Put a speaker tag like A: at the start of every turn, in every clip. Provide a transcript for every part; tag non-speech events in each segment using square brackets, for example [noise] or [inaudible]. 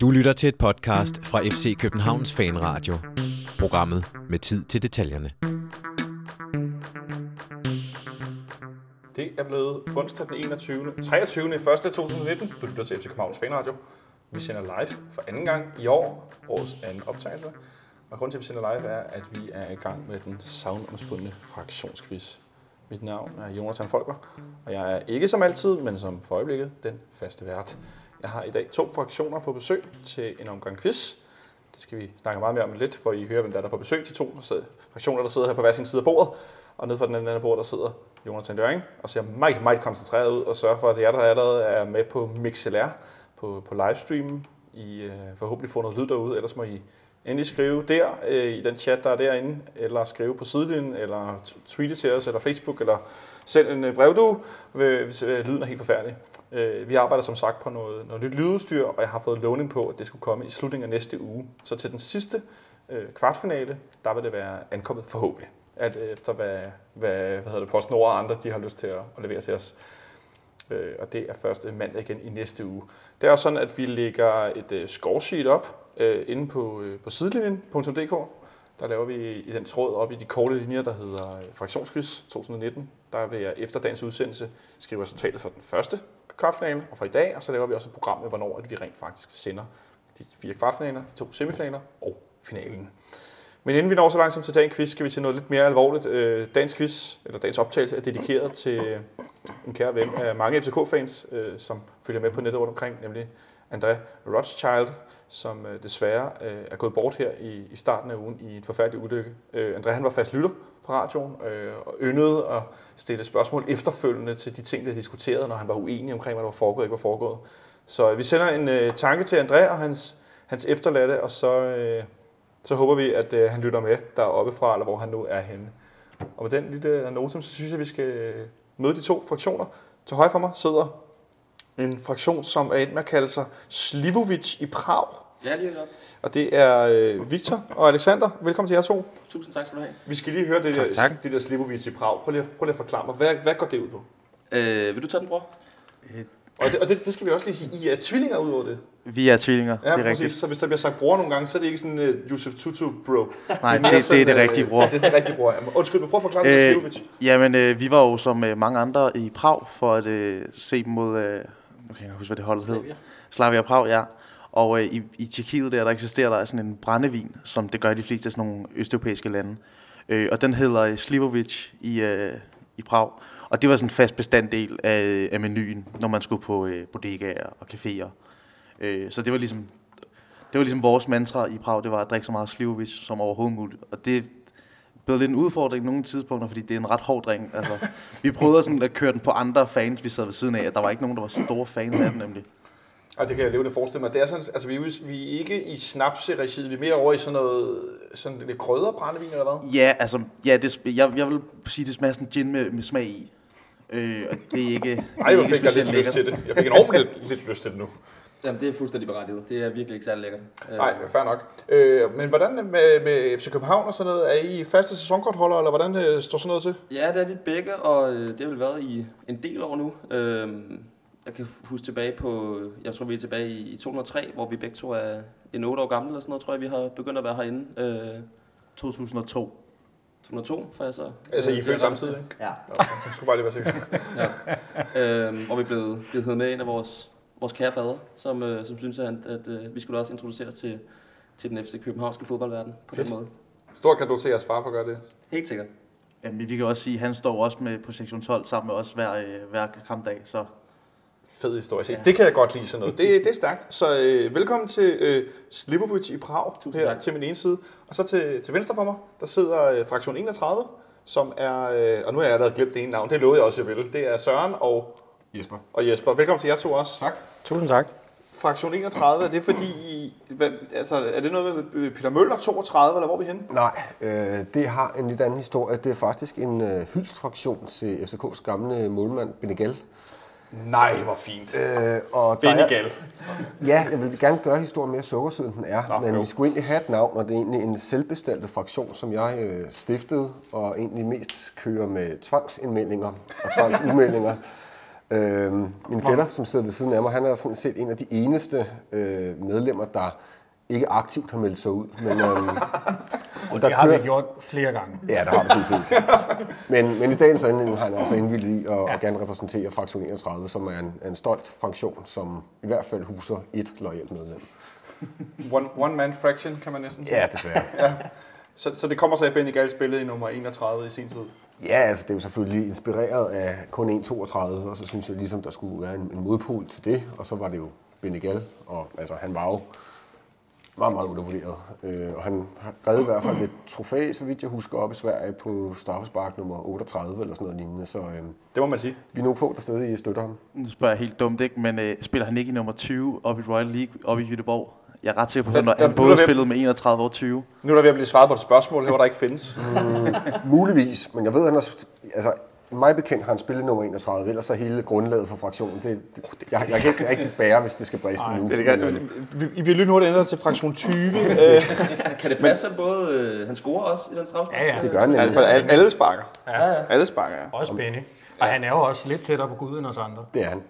A: Du lytter til et podcast fra FC Københavns Fanradio. Programmet med tid til detaljerne.
B: Det er blevet onsdag den 21. 23. 1. 2019. Du lytter til FC Københavns Fanradio. Vi sender live for anden gang i år, årets anden optagelse. Og grunden til, at vi sender live, er, at vi er i gang med den savnomspundne fraktionsquiz. Mit navn er Jonathan Folker, og jeg er ikke som altid, men som for øjeblikket, den faste vært. Jeg har i dag to fraktioner på besøg til en omgang quiz. Det skal vi snakke meget mere om lidt, hvor I hører, hvem der er der på besøg. De to fraktioner, der sidder her på hver sin side af bordet. Og nede for den anden bord, af bordet, der sidder Jonathan Døring, og ser meget, meget koncentreret ud og sørger for, at jer, der allerede er med på MixLR, på, på livestreamen, I øh, forhåbentlig får noget lyd derude, ellers må I endelig skrive der øh, i den chat, der er derinde, eller skrive på sidelinjen, eller tweete til os, eller Facebook, eller send en øh, brevdue, øh, hvis øh, lyden er helt forfærdelig. Øh, vi arbejder som sagt på noget, noget nyt lydudstyr, og jeg har fået lovning på, at det skulle komme i slutningen af næste uge. Så til den sidste øh, kvartfinale, der vil det være ankommet forhåbentlig. At øh, efter hvad, hvad, hvad hedder det, PostNord og andre, de har lyst til at, at levere til os. Øh, og det er første øh, mandag igen i næste uge. Det er også sådan, at vi lægger et øh, scoresheet op øh, inde på, øh, på sidelinjen.dk. Der laver vi i den tråd op i de korte linjer, der hedder fraktionskris Fraktionsquiz 2019. Der vil jeg efter dagens udsendelse skrive resultatet for den første kvartfinale og for i dag, og så laver vi også et program med, hvornår at vi rent faktisk sender de fire kvartfinaler, de to semifinaler og finalen. Men inden vi når så langt som til dagens quiz, skal vi til noget lidt mere alvorligt. Øh, dagens quiz, eller dagens optagelse, er dedikeret til en kære ven af mange FCK-fans, øh, som følger med på nettet rundt omkring, nemlig André Rothschild, som øh, desværre øh, er gået bort her i, i starten af ugen i en forfærdelig ulykke. Øh, André han var fast lytter på radioen øh, og yndede at stille spørgsmål efterfølgende til de ting, vi diskuterede, når han var uenig omkring, hvad der var foregået og ikke var foregået. Så øh, vi sender en øh, tanke til André og hans, hans efterladte, og så, øh, så håber vi, at øh, han lytter med deroppe fra, eller hvor han nu er henne. Og med den lille notum, så synes jeg, at vi skal øh, møde de to fraktioner. Til højre for mig sidder en fraktion, som er endt med at kalde sig Slivovic i Prag.
C: Ja, lige op.
B: Og det er øh, Victor og Alexander. Velkommen til jer to.
C: Tusind tak skal du have.
B: Vi skal lige høre det,
A: Tak,
B: der,
A: tak.
B: det der Slivovic i Prag. Prøv lige, at- prøv lige at forklare mig, hvad, hvad går det ud på?
C: Øh, vil du tage den, bror?
B: Og, det, og det, det skal vi også lige sige, I er tvillinger ud over det.
D: Vi er tvillinger,
B: Ja,
D: det er
B: præcis.
D: rigtigt.
B: Så hvis der bliver sagt bror nogle gange, så er det ikke sådan uh, Josef Tutu bro.
D: Nej, det, det er det
B: øh,
D: rigtige bror.
B: Ja, det er sådan rigtig bror. Ja. Undskyld, men prøv at forklare det
D: Øh,
B: Slivovic.
D: Jamen, øh, vi var jo som øh, mange andre i Prag for at øh, se dem mod, øh, nu kan jeg ikke huske, hvad det holdet hed.
C: Slavia.
D: Slavia Prag, ja. Og øh, i, i Tjekkiet der, der eksisterer der sådan en brændevin, som det gør i de fleste af sådan nogle østeuropæiske lande. Øh, og den hedder øh, Slivovic i, øh, i Prag. Og det var sådan en fast bestanddel af, øh, af menuen, når man skulle på øh, bodegaer og caféer. Øh, så det var ligesom det var ligesom vores mantra i Prag, det var at drikke så meget Slivovic som overhovedet muligt. Og det blev lidt en udfordring nogle tidspunkter, fordi det er en ret hård drink. Altså, vi prøvede sådan at køre den på andre fans, vi sad ved siden af, og der var ikke nogen, der var store fans af den nemlig.
B: Og det kan jeg leve det forestille mig. Det er sådan, altså vi er, vi er ikke i snapseregiet, vi er mere over i sådan noget sådan lidt krydder brændevin eller hvad?
D: Ja, altså, ja, det, jeg, jeg vil sige, det smager sådan gin med, med smag i. Øh, og det er ikke, [laughs] det
B: Ej, hvor
D: ikke
B: fik jeg lidt lyst til det. Jeg fik enormt lidt, lidt lyst til det nu. [laughs]
C: Jamen, det er fuldstændig berettiget. Det er virkelig ikke særlig lækkert. Øh,
B: Nej, fair nok. Øh, men hvordan med, med FC København og sådan noget? Er I faste sæsonkortholder, eller hvordan øh, står sådan noget til?
C: Ja, det er vi begge, og øh, det har vel været i en del år nu. Øh, jeg kan huske tilbage på, jeg tror vi er tilbage i, i 2003, hvor vi begge to er en 8 år gamle eller sådan noget, tror jeg, vi har begyndt at være herinde. Øh,
D: 2002.
C: 2002, for jeg så.
B: Altså, I
C: det
B: samtidig, ikke?
C: Ja.
B: Jeg skulle bare lige være sikker.
C: øh, hvor vi blev, blev heddet med en af vores, vores kære fader, som, øh, som synes, at, at øh, vi skulle også introduceres til, til den FC Københavnske fodboldverden på
B: Fedt.
C: den måde.
B: Stor kado til jeres far for at gøre det.
C: Helt sikkert.
D: Jamen, vi kan også sige, at han står også med på sektion 12 sammen med os hver, øh, hver kampdag, så
B: Fed historie. Ja. Det kan jeg godt lide sådan noget. Det, det er stærkt. Så øh, velkommen til øh, Slivovic i Prag,
C: Tusind
B: her
C: tak.
B: til min ene side. Og så til, til venstre for mig, der sidder øh, fraktion 31, som er, øh, og nu har jeg allerede glemt det ene navn, det lovede jeg også, jeg ville. Det er Søren og,
E: Jesper.
B: og Jesper. Velkommen til jer to også.
E: Tak.
F: Tusind tak.
B: Fraktion 31, er det fordi, I, hvad, altså, er det noget med øh, Peter Møller 32, eller hvor er vi henne?
F: Nej, øh, det har en lidt anden historie. Det er faktisk en øh, hyldstfraktion til FCK's gamle målmand Benegal.
B: Nej, hvor fint.
F: Øh, og der er-
B: Benegal.
F: Ja, jeg vil gerne gøre historien mere sukkersød, end den er.
B: Nå,
F: men
B: jo.
F: vi skulle egentlig have et navn, og det er egentlig en selvbestaltet fraktion, som jeg øh, stiftede, og egentlig mest kører med tvangsindmeldinger og tvangsudmeldinger. [laughs] Øh, min fætter, som sidder ved siden af mig, han er sådan set en af de eneste øh, medlemmer, der ikke aktivt har meldt sig ud. Men, øhm, [laughs]
E: Og
F: der
E: det har vi
F: kører-
E: gjort flere gange.
F: Ja, det har vi sådan set. [laughs] Men, men i dagens anledning har han altså indvildet i at, ja. at gerne repræsentere fraktion 31, som er en, en stolt fraktion, som i hvert fald huser et lojalt medlem. [laughs]
B: One, one man fraction, kan man næsten sige.
F: Ja, desværre.
B: Så, så det kommer så af Benny Gall spillede i nummer 31 i sin tid.
F: Ja, altså det er jo selvfølgelig inspireret af kun 1,32, og så synes jeg ligesom, der skulle være en, en modpol til det, og så var det jo Benegal, og altså han var jo meget, meget undervurderet. Øh, og han har reddet i hvert fald et trofæ, så vidt jeg husker, op i Sverige på straffespark nummer 38 eller sådan noget lignende, så øh,
B: Det må man sige.
F: vi er nogle få, der stadig støtter ham.
D: Nu spørger jeg helt dumt, ikke? men øh, spiller han ikke i nummer 20 op i Royal League op i Jødeborg? Jeg er ret sikker på, at han,
B: der- er
D: både
B: ved-
D: spillede med 31 og 20.
B: Nu er der ved at blive svaret på et spørgsmål her, hvor der ikke findes.
F: Muligvis, men jeg ved, at han har, altså, mig bekendt har han spillet nummer 31, ellers så hele grundlaget for fraktionen. Det, det, jeg, jeg kan ikke rigtig bære, hvis det skal briste nu.
B: Det det,
F: øh,
B: vi, bliver lynhurtigt ændret til fraktion 20. Øh, [laughs]
C: Kan det passe, at både øh, han scorer også i den strafspark?
E: Ja, ja.
F: det gør han nemlig.
B: for alle, alle sparker.
E: Ja, ja.
B: Alle sparker, ja.
E: Også Benny. Og han er jo også lidt tættere på Gud end os andre.
F: Det er han.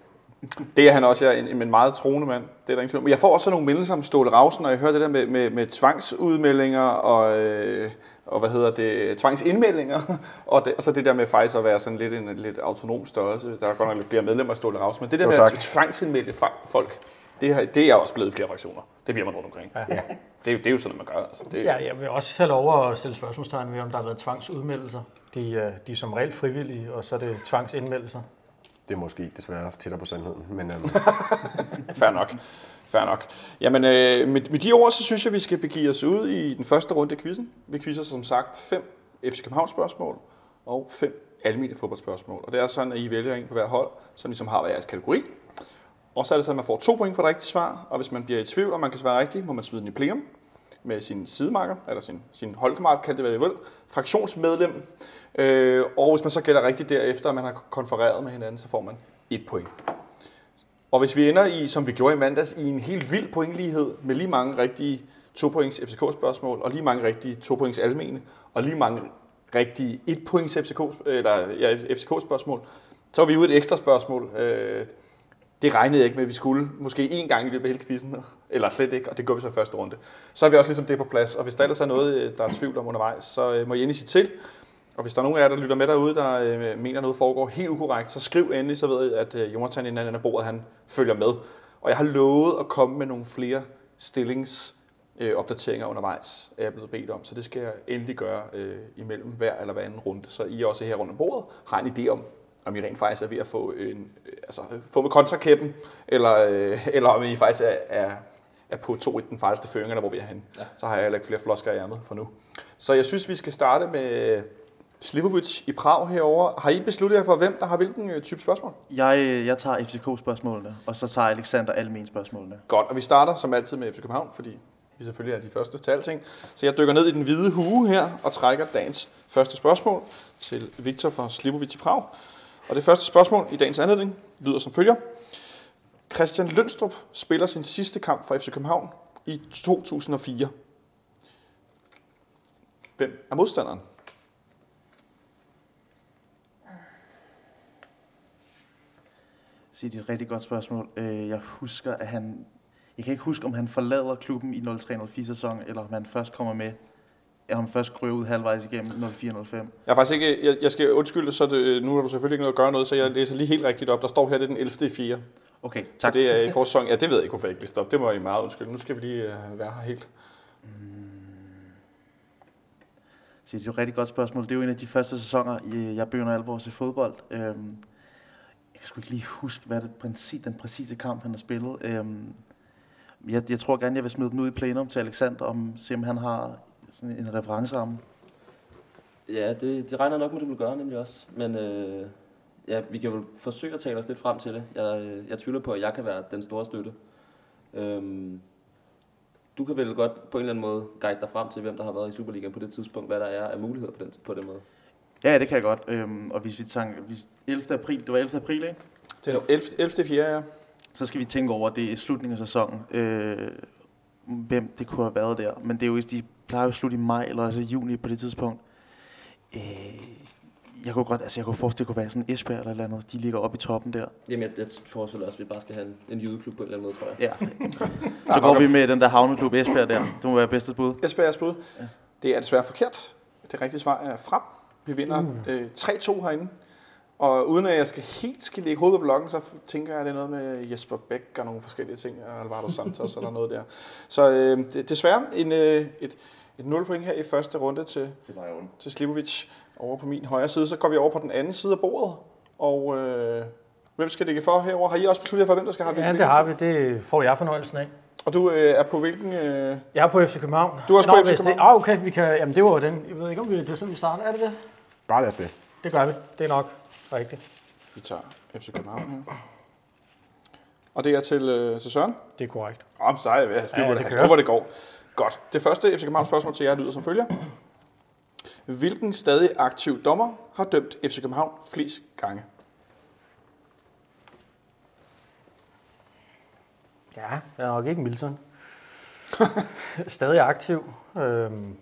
B: Det er han også, ja, en, en meget troende mand. Det er der ingen tvivl om. Men jeg får også nogle mindelser om Ståle Rausen, når jeg hører det der med, med, med tvangsudmeldinger og, øh, og hvad hedder det, tvangsindmeldinger. [laughs] Og, det, og så det der med faktisk at være sådan lidt en lidt autonom størrelse. Der er godt nok lidt flere medlemmer af Ståle Rausen. Men det der
F: Jo,
B: med
F: tak.
B: at tvangsindmelde folk, det, har- det er også blevet flere fraktioner. Det bliver man rundt omkring. Ja.
F: Ja.
B: Det, er jo- det er jo sådan, man gør. Altså, det,
E: Ja, jeg vil også have lov at stille spørgsmålstegn ved, om der har været tvangsudmeldelser. De, øh, de er som regel frivillige, og så er det tvangsindmeldelser.
F: Det er måske desværre tættere på sandheden. Men øhm, [laughs]
B: Fair nok. Fair nok. Jamen, øh, med, med de ord, så synes jeg, vi skal begive os ud i den første runde af quizzen. Vi quizzer som sagt fem FC København-spørgsmål og fem almindelige fodboldspørgsmål. Og det er sådan, at I vælger en på hver hold, som ligesom har hver jeres kategori. Og så er det sådan, at man får to point for det rigtige svar, og hvis man bliver i tvivl, om man kan svare rigtigt, må man smide den i plenum med sin sidemarker, eller sin, sin holdkammerat, kan det være det vel, fraktionsmedlem. Øh, og hvis man så gætter rigtigt derefter, og man har konfereret med hinanden, så får man et point. Og hvis vi ender i, som vi gjorde i mandags, i en helt vild pointlighed med lige mange rigtige 2 points FCK-spørgsmål, og lige mange rigtige 2 points almene, og lige mange rigtige 1 points FCK, eller, ja, FCK-spørgsmål, så var vi ude et ekstra spørgsmål. Øh, det regnede jeg ikke med, at vi skulle. Måske én gang i løbet af hele quizzen, [laughs] eller slet ikke, og det gør vi så i første runde. Så er vi også ligesom det på plads, og hvis der ellers er noget, øh, der er tvivl om undervejs, så øh, må I endelig sige til. Og hvis der er nogen af jer, der lytter med derude, der øh, mener noget foregår helt ukorrekt, så skriv endelig, så ved jeg, at øh, Jonathan i den anden bordet, han følger med. Og jeg har lovet at komme med nogle flere stillings øh, undervejs, er jeg blevet bedt om. Så det skal jeg endelig gøre øh, imellem hver eller hver anden runde. Så I også her rundt om bordet har en idé om, om I rent faktisk er ved at få, en, øh, altså, få med kontrakæppen, eller, øh, eller om I faktisk er, er, er på to i den farligste føring, eller hvor vi er henne. Ja. Så har jeg heller ikke flere flosker i ærmet for nu. Så jeg synes, vi skal starte med Slivovic i Prag herover. Har I besluttet jer for, hvem der har hvilken øh, type spørgsmål?
D: Jeg, øh, jeg tager FCK-spørgsmålene, og så tager Alexander Almen spørgsmålene.
B: Godt, og vi starter som altid med FC København, fordi vi selvfølgelig er de første til alting. Så jeg dykker ned i den hvide hue her og trækker dagens første spørgsmål til Victor fra Slivovic i Prag. Og det første spørgsmål i dagens anledning lyder som følger. Christian Lønstrup spiller sin sidste kamp for FC København i 2004. Hvem er modstanderen?
D: Så det er et rigtig godt spørgsmål. Øh, Jeg husker, at han... Jeg kan ikke huske, om han forlader klubben i 03-04 sæson, eller om han først kommer med. Om han først kryger ud halvvejs igennem 04-05.
B: Jeg er faktisk ikke, jeg, jeg skal undskylde, så det, nu har du selvfølgelig ikke noget at gøre noget, så jeg læser lige helt rigtigt op. Der står her, det er den 11. i 4.
D: Okay,
B: Så
D: tak.
B: det er i forsæson. Ja, det ved jeg ikke, hvorfor jeg ikke liste op. Det må I meget undskylde. Nu skal vi lige uh, være her helt.
D: Så det er et rigtig godt spørgsmål. Det er jo en af de første sæsoner, i- jeg begynder alvor at se fodbold. Øhm, jeg kan sgu ikke lige huske, hvad det præcis, den præcise kamp, han har spillet. Øhm, Jeg, jeg tror gerne, jeg vil smide den ud i plenum til Alexander, om se om han har sådan en referenceramme.
C: Ja, det, det regner nok med, du vil gøre nemlig også. Men øh, ja, vi kan vel forsøge at tale os lidt frem til det. Jeg, øh, jeg tvivler på, at jeg kan være den store støtte. Øhm, du kan vel godt på en eller anden måde guide dig frem til, hvem der har været i Superligaen på det tidspunkt, hvad der er af muligheder på den, på den måde.
D: Ja, det kan jeg godt. Øhm, og hvis vi tænker, hvis 11. april, det var 11. april, ikke?
B: Det er 11. 11. 4. Ja.
D: så skal vi tænke over, at det er slutningen af sæsonen. Øh, hvem det kunne have været der. Men det er jo, de plejer jo at slutte i maj eller altså juni på det tidspunkt. Øh, jeg kunne godt, altså jeg kunne forestille, det kunne være sådan Esbjerg eller eller andet. De ligger oppe i toppen der.
C: Jamen, jeg, jeg forestiller også, at vi bare skal have en, en judeklub på en eller anden måde, tror jeg.
D: Ja. Så går vi med den der havneklub Esbjerg der. Det må være bedste bud.
B: Esbjergs bud. Det er desværre forkert. Det rigtige svar er frem. Vi vinder øh, 3-2 herinde. Og uden at jeg skal helt skal lægge hovedet på blokken, så tænker jeg, at det er noget med Jesper Bæk og nogle forskellige ting, og Alvaro Santos eller noget der. Så øh, det, desværre en, øh, et, et 0 point her i første runde til,
C: Det
B: til Slivovic over på min højre side. Så går vi over på den anden side af bordet. Og øh, hvem skal det for herover? Har I også besluttet jer for, hvem der skal have
E: Ja,
B: hvilken
E: det har vi. Det får jeg fornøjelsen af.
B: Og du øh, er på hvilken... Øh,
E: Jeg er på FC København.
B: Du er også på
E: Nå,
B: FC
E: hvis det-
B: København?
E: Ah, okay. Vi kan, jamen, det var den. Jeg ved ikke, om vi, det er sådan, vi starter. Er det det?
F: Bare lad os det.
E: Det gør vi. Det er nok rigtigt.
B: vi tager FC København her. Og det er til, øh, til Søren.
E: Det er korrekt.
B: Om så er jeg ved at have styr
E: Ja, det
B: det. hvor det går. Godt. Det første FC Københavns spørgsmål til jer lyder som følger. Hvilken stadig aktiv dommer har dømt FC København flest gange?
E: Ja, jeg er nok ikke Milton. [laughs] Stadig aktiv. Øhm.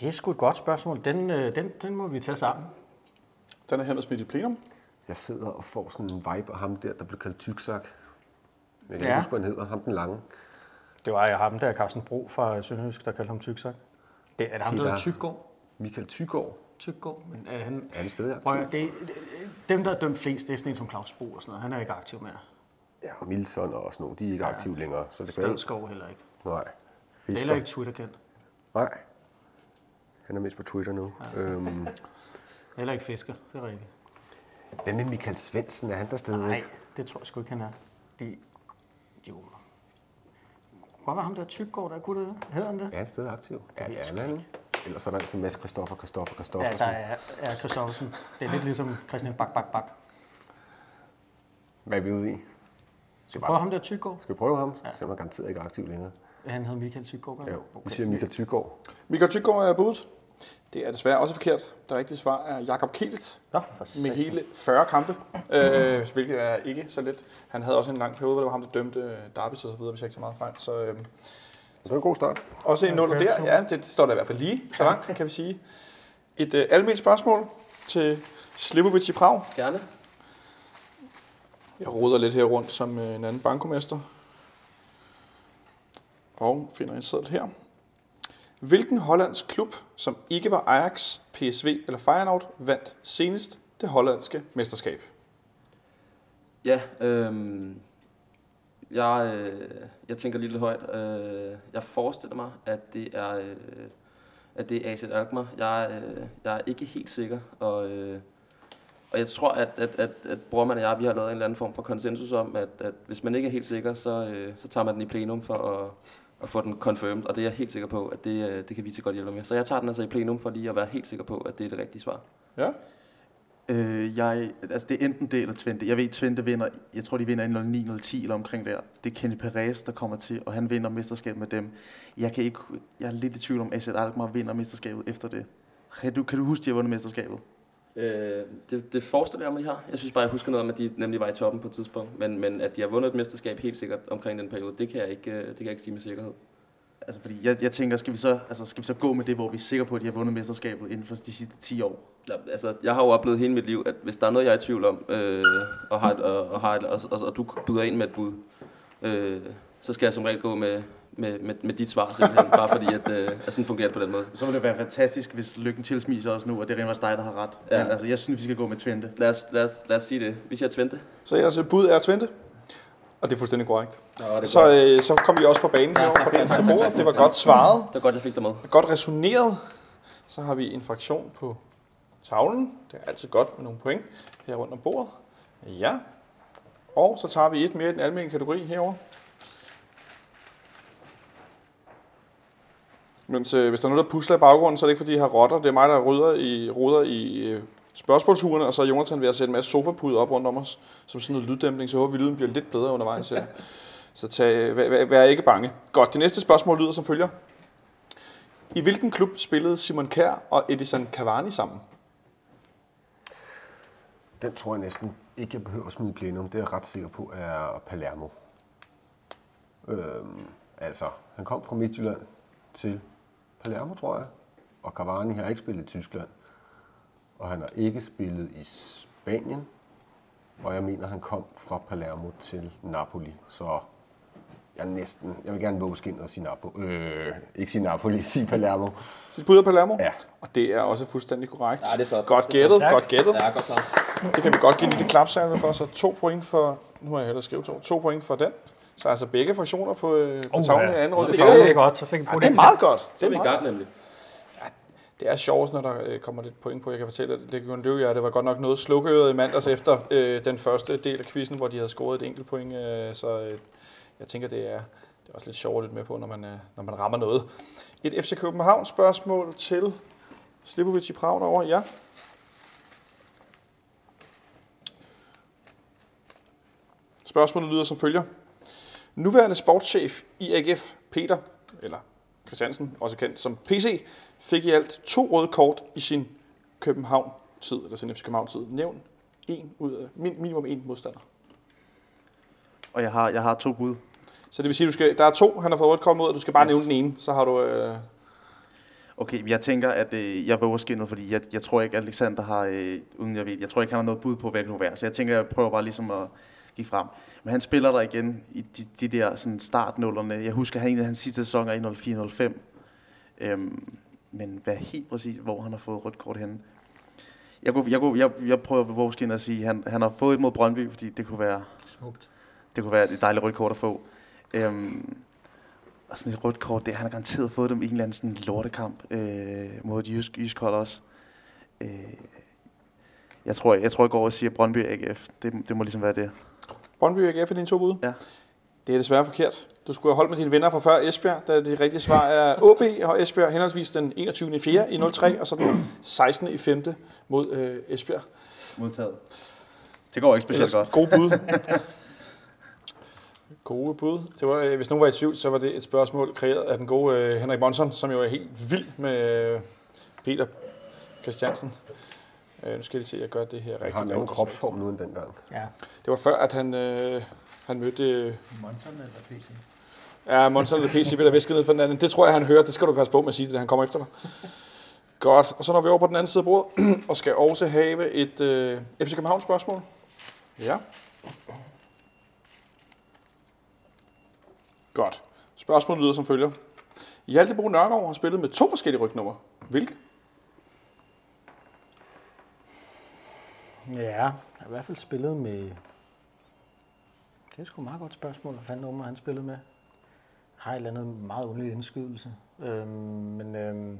E: Det er sgu et godt spørgsmål. Den, øh, den, den må vi tage sammen.
B: Den er hentet smidt i plenum.
F: Jeg sidder og får sådan en vibe af ham der, der blev kaldt tyksak. Jeg kan
E: Ja.
F: ikke huske, hvad han hedder. Ham den lange.
E: Det var jeg ham der, Carsten Bro fra Sønderjysk, der kaldte ham Tyksak. Det er det ham, der hedder. Tykgaard.
F: Michael Tygård.
E: Tykgaard. Men er han,
F: Er det stadig aktiv?
E: det, dem, der er dømt flest, det er sådan en som Claus Bro og sådan noget. Han er ikke aktiv mere.
F: Ja, og Milton og sådan nogle. De er ikke
E: Ja.
F: aktive længere. Så det.
E: Stadskov heller ikke.
F: Nej. Fisker.
E: Heller ikke Twitter-kendt.
F: Nej. Han er mest på Twitter nu. Øhm, [laughs]
E: Heller ikke Fisker, det er rigtigt.
F: hvad med Michael Svendsen? Er han der stadigvæk?
E: Nej, det tror jeg sgu ikke, han er. De, jo. Hvor var ham der Tykgaard, der kunne det? Hedder han det?
F: Er han stadig aktiv? Ja,
E: jeg
F: er han? Ellers er der altid Mads Christoffer, Christoffer, Christoffer.
E: Ja, der er, er Christoffersen. Det er lidt ligesom Christian Bak, Bak, Bak.
F: Hvad er vi ude i?
E: Så prøv ham der Tykgaard.
F: Skal vi prøve ham?
E: Ja.
F: Ja. Selvom han garanteret ikke er aktiv længere.
E: Han hed Michael Tykgaard.
F: Jo, vi siger Michael Tygård.
B: Michael Tyggaard er budet. Det er desværre også forkert. Det rigtige svar er Jakob
E: Nå, for
B: med hele 40 kampe, øh, hvilket er ikke så let. Han havde også en lang periode, hvor det var ham, der dømte øh, Derby og så videre, hvis jeg ikke så meget fejl. Så øh,
F: Det var en god start.
B: også en 0
E: Okay,
B: der. Ja, det står der i hvert fald lige så langt, kan vi sige. Et øh, almindeligt spørgsmål til Slivovic i Prag.
C: Gerne.
B: Jeg roder lidt her rundt som øh, en anden bankomester. Og finder en seddel her. Hvilken hollandsk klub, som ikke var Ajax, PSV eller Feyenoord, vandt senest det hollandske mesterskab?
C: Ja, øh, jeg, øh, jeg tænker lige lidt højt. Øh, jeg forestiller mig, at det er, øh, at det er AZ Alkmaar. Jeg, øh, jeg er ikke helt sikker, og, øh, og jeg tror, at, at, at, at Brormand og jeg, vi har lavet en eller anden form for konsensus om, at, at hvis man ikke er helt sikker, så, øh, så tager man den i plenum for at, at få den confirmed, og det er jeg helt sikker på, at det, øh, det kan vi til godt hjælpe med. Så jeg tager den altså i plenum for lige at være helt sikker på, at det er det rigtige svar.
B: Ja,
D: Øh, jeg, altså det er enten det eller Twente. Jeg ved, Twente vinder, jeg tror de vinder i 09-10 eller omkring der. Det er Kenny Perez, der kommer til, og han vinder mesterskabet med dem. Jeg, kan ikke, jeg er lidt i tvivl om, at AZ Alkmaar vinder mesterskabet efter det. Kan du, kan du huske, at de har vundet mesterskabet?
C: Øh, det, det forestiller jeg mig, de har. Jeg synes bare, jeg husker noget om, at de nemlig var i toppen på et tidspunkt. Men, men at de har vundet et mesterskab helt sikkert omkring den periode, det kan jeg ikke, øh, det kan jeg ikke sige med sikkerhed.
D: Altså, fordi jeg, jeg tænker, skal vi, så, altså, skal vi så gå med det, hvor vi er sikre på, at de har vundet mesterskabet inden for de sidste 10 år?
C: Ja, altså, jeg har jo oplevet hele mit liv, at hvis der er noget, jeg er i tvivl om, øh, og, har et, og, og, har et, og, og, og du byder ind med et bud, øh, så skal jeg som regel gå med, med, med, med dit svar simpelthen, bare fordi, at, øh, at sådan fungerer det på den måde.
D: Så ville det være fantastisk, hvis lykken tilsmiser os nu, og det rent faktisk dig, der har ret.
C: Ja.
D: Ja. Men, altså, jeg synes, vi skal gå med Twente.
C: Lad os, lad os, lad os sige det. Vi siger Twente.
B: så jeres bud er Twente. Og det er fuldstændig korrekt.
C: Nå, det er
B: Så,
C: godt.
B: øh, så kom vi også på banen
C: Ja,
B: herovre på anden
C: tak,
B: bord.
C: tak,
B: Det var
C: tak.
B: godt svaret.
C: Det er godt, jeg fik dig med.
B: Godt resoneret. Så har vi en fraktion på tavlen. Det er altid godt med nogle point her rundt om bordet. Ja. Og så tager vi et mere i den almindelige kategori herover. Mens øh, hvis der er noget, der pusler i baggrunden, så er det ikke fordi, jeg har rotter. Det er mig, der rydder i, ruder i øh, spørgsmålsugerne, og så er Jonathan ved at sætte en masse sofapuder op rundt om os, som sådan noget lyddæmpning, så håber, vi lyden bliver lidt bedre undervejs her. [laughs] Så tag, vær, vær, vær ikke bange. Godt, det næste spørgsmål lyder som følger. I hvilken klub spillede Simon Kjær og Edison Cavani sammen?
F: Den tror jeg næsten ikke, jeg behøver at smide plenum. Det er jeg ret sikker på er Palermo. Øhm, altså, han kom fra Midtjylland til Palermo, tror jeg. Og Cavani har ikke spillet i Tyskland. Og han har ikke spillet i Spanien. Og jeg mener, han kom fra Palermo til Napoli. Så jeg er næsten... Jeg vil gerne våge skinnet og sige Napoli. Øh, ikke sige Napoli, [laughs] sige Palermo.
B: Sit bud er Palermo?
F: Ja.
B: Og det er også fuldstændig korrekt.
C: Ja, det er flot.
B: Godt
C: Det er
B: gættet, godt gættet.
C: Ja, godt klart.
B: Det kan vi godt give en lille klapsalve for. Så to point for... Nu har jeg hellere skrevet to. To point for den. Så altså begge fraktioner på, øh, på
E: Oh,
B: tavlen
E: ja.
B: i anden runde.
E: det
B: Det er,
E: godt, så fik jeg
B: ja, det er meget godt. Det
C: er
B: er, meget,
C: gang nemlig.
B: det er sjovt, når der øh, kommer lidt point på. Jeg kan fortælle, at Legion Løvjær, det var godt nok noget slukøret i mandags efter øh, den første del af quizzen, hvor de havde scoret et enkelt point. Øh, så øh, jeg tænker, det er, det er også lidt sjovt lidt med på, når man, øh, når man rammer noget. Et FC København spørgsmål til Slivovic i Prag derovre. Ja. Spørgsmålet lyder som følger. Nuværende sportschef i AGF, Peter, eller Christiansen, også kendt som PC, fik i alt to røde kort i sin København-tid, eller sin FC København-tid. Nævn en ud af, min, minimum en modstander.
D: Og jeg har, jeg har to bud.
B: Så det vil sige, du skal, der er to, han har fået rødt kort mod, og du skal bare
D: Yes.
B: nævne den ene, så har du... Øh,
D: Okay, jeg tænker, at øh, jeg våger skinnet, fordi jeg, jeg tror ikke, Alexander har, øh, uden jeg ved, jeg tror ikke, han har noget bud på, hvad det nu er. Så jeg tænker, jeg prøver bare ligesom at give frem. Men han spiller der igen i de, de der sådan startnullerne. Jeg husker, han en af hans sidste sæsoner i 04-05. Øhm, men hvad helt præcis, hvor han har fået rødt kort henne? Jeg, kunne, jeg, kunne, jeg, jeg prøver at våge skinnet at sige, at han, han har fået et mod Brøndby, fordi det kunne være,
E: Smukt.
D: det kunne være et dejligt rødt kort at få. Øhm, og sådan et rødt kort, det han har garanteret fået dem i en eller anden sådan lortekamp øh, mod et jysk, jysk hold også. Øh, jeg tror, jeg tror, jeg går og siger Brøndby AGF. Det, det må ligesom være det.
B: Brøndby og AGF er dine to bud?
D: Ja.
B: Det er desværre forkert. Du skulle have holdt med dine venner fra før Esbjerg, da det rigtige svar er OB og Esbjerg henholdsvis den 21. i 4. i 03, og så den 16. i 5. mod øh, Esbjerg.
D: Modtaget. Det går ikke specielt
B: Ellers
D: godt.
B: Gode bud. gode bud. Det var, øh, hvis nogen var i tvivl, så var det et spørgsmål kreeret af den gode øh, Henrik Monson, som jo er helt vild med øh, Peter Christiansen. Øh, nu skal jeg lige se, at jeg gør det her
F: Han
B: rigtigt.
F: har en anden kropsform nu end dengang.
E: Ja.
B: Det var før, at han, øh, han mødte... Øh,
E: Monson eller PC?
B: Ja, Monson eller PC bliver der visket ned for den anden. Det tror jeg, han hører. Det skal du passe på med at sige det, da han kommer efter dig. Godt. Og så når vi over på den anden side af bordet, [clears throat] og skal også have et øh, FC København spørgsmål. Ja. Godt. Spørgsmålet lyder som følger. Hjaltebro Nørgaard har spillet med to forskellige rygnummer. Hvilke?
E: Ja, jeg har i hvert fald spillet med... Det er sgu et meget godt spørgsmål, hvad fanden nummer han spillede med. Har et eller andet meget underlig indskydelse. Øhm, men øhm,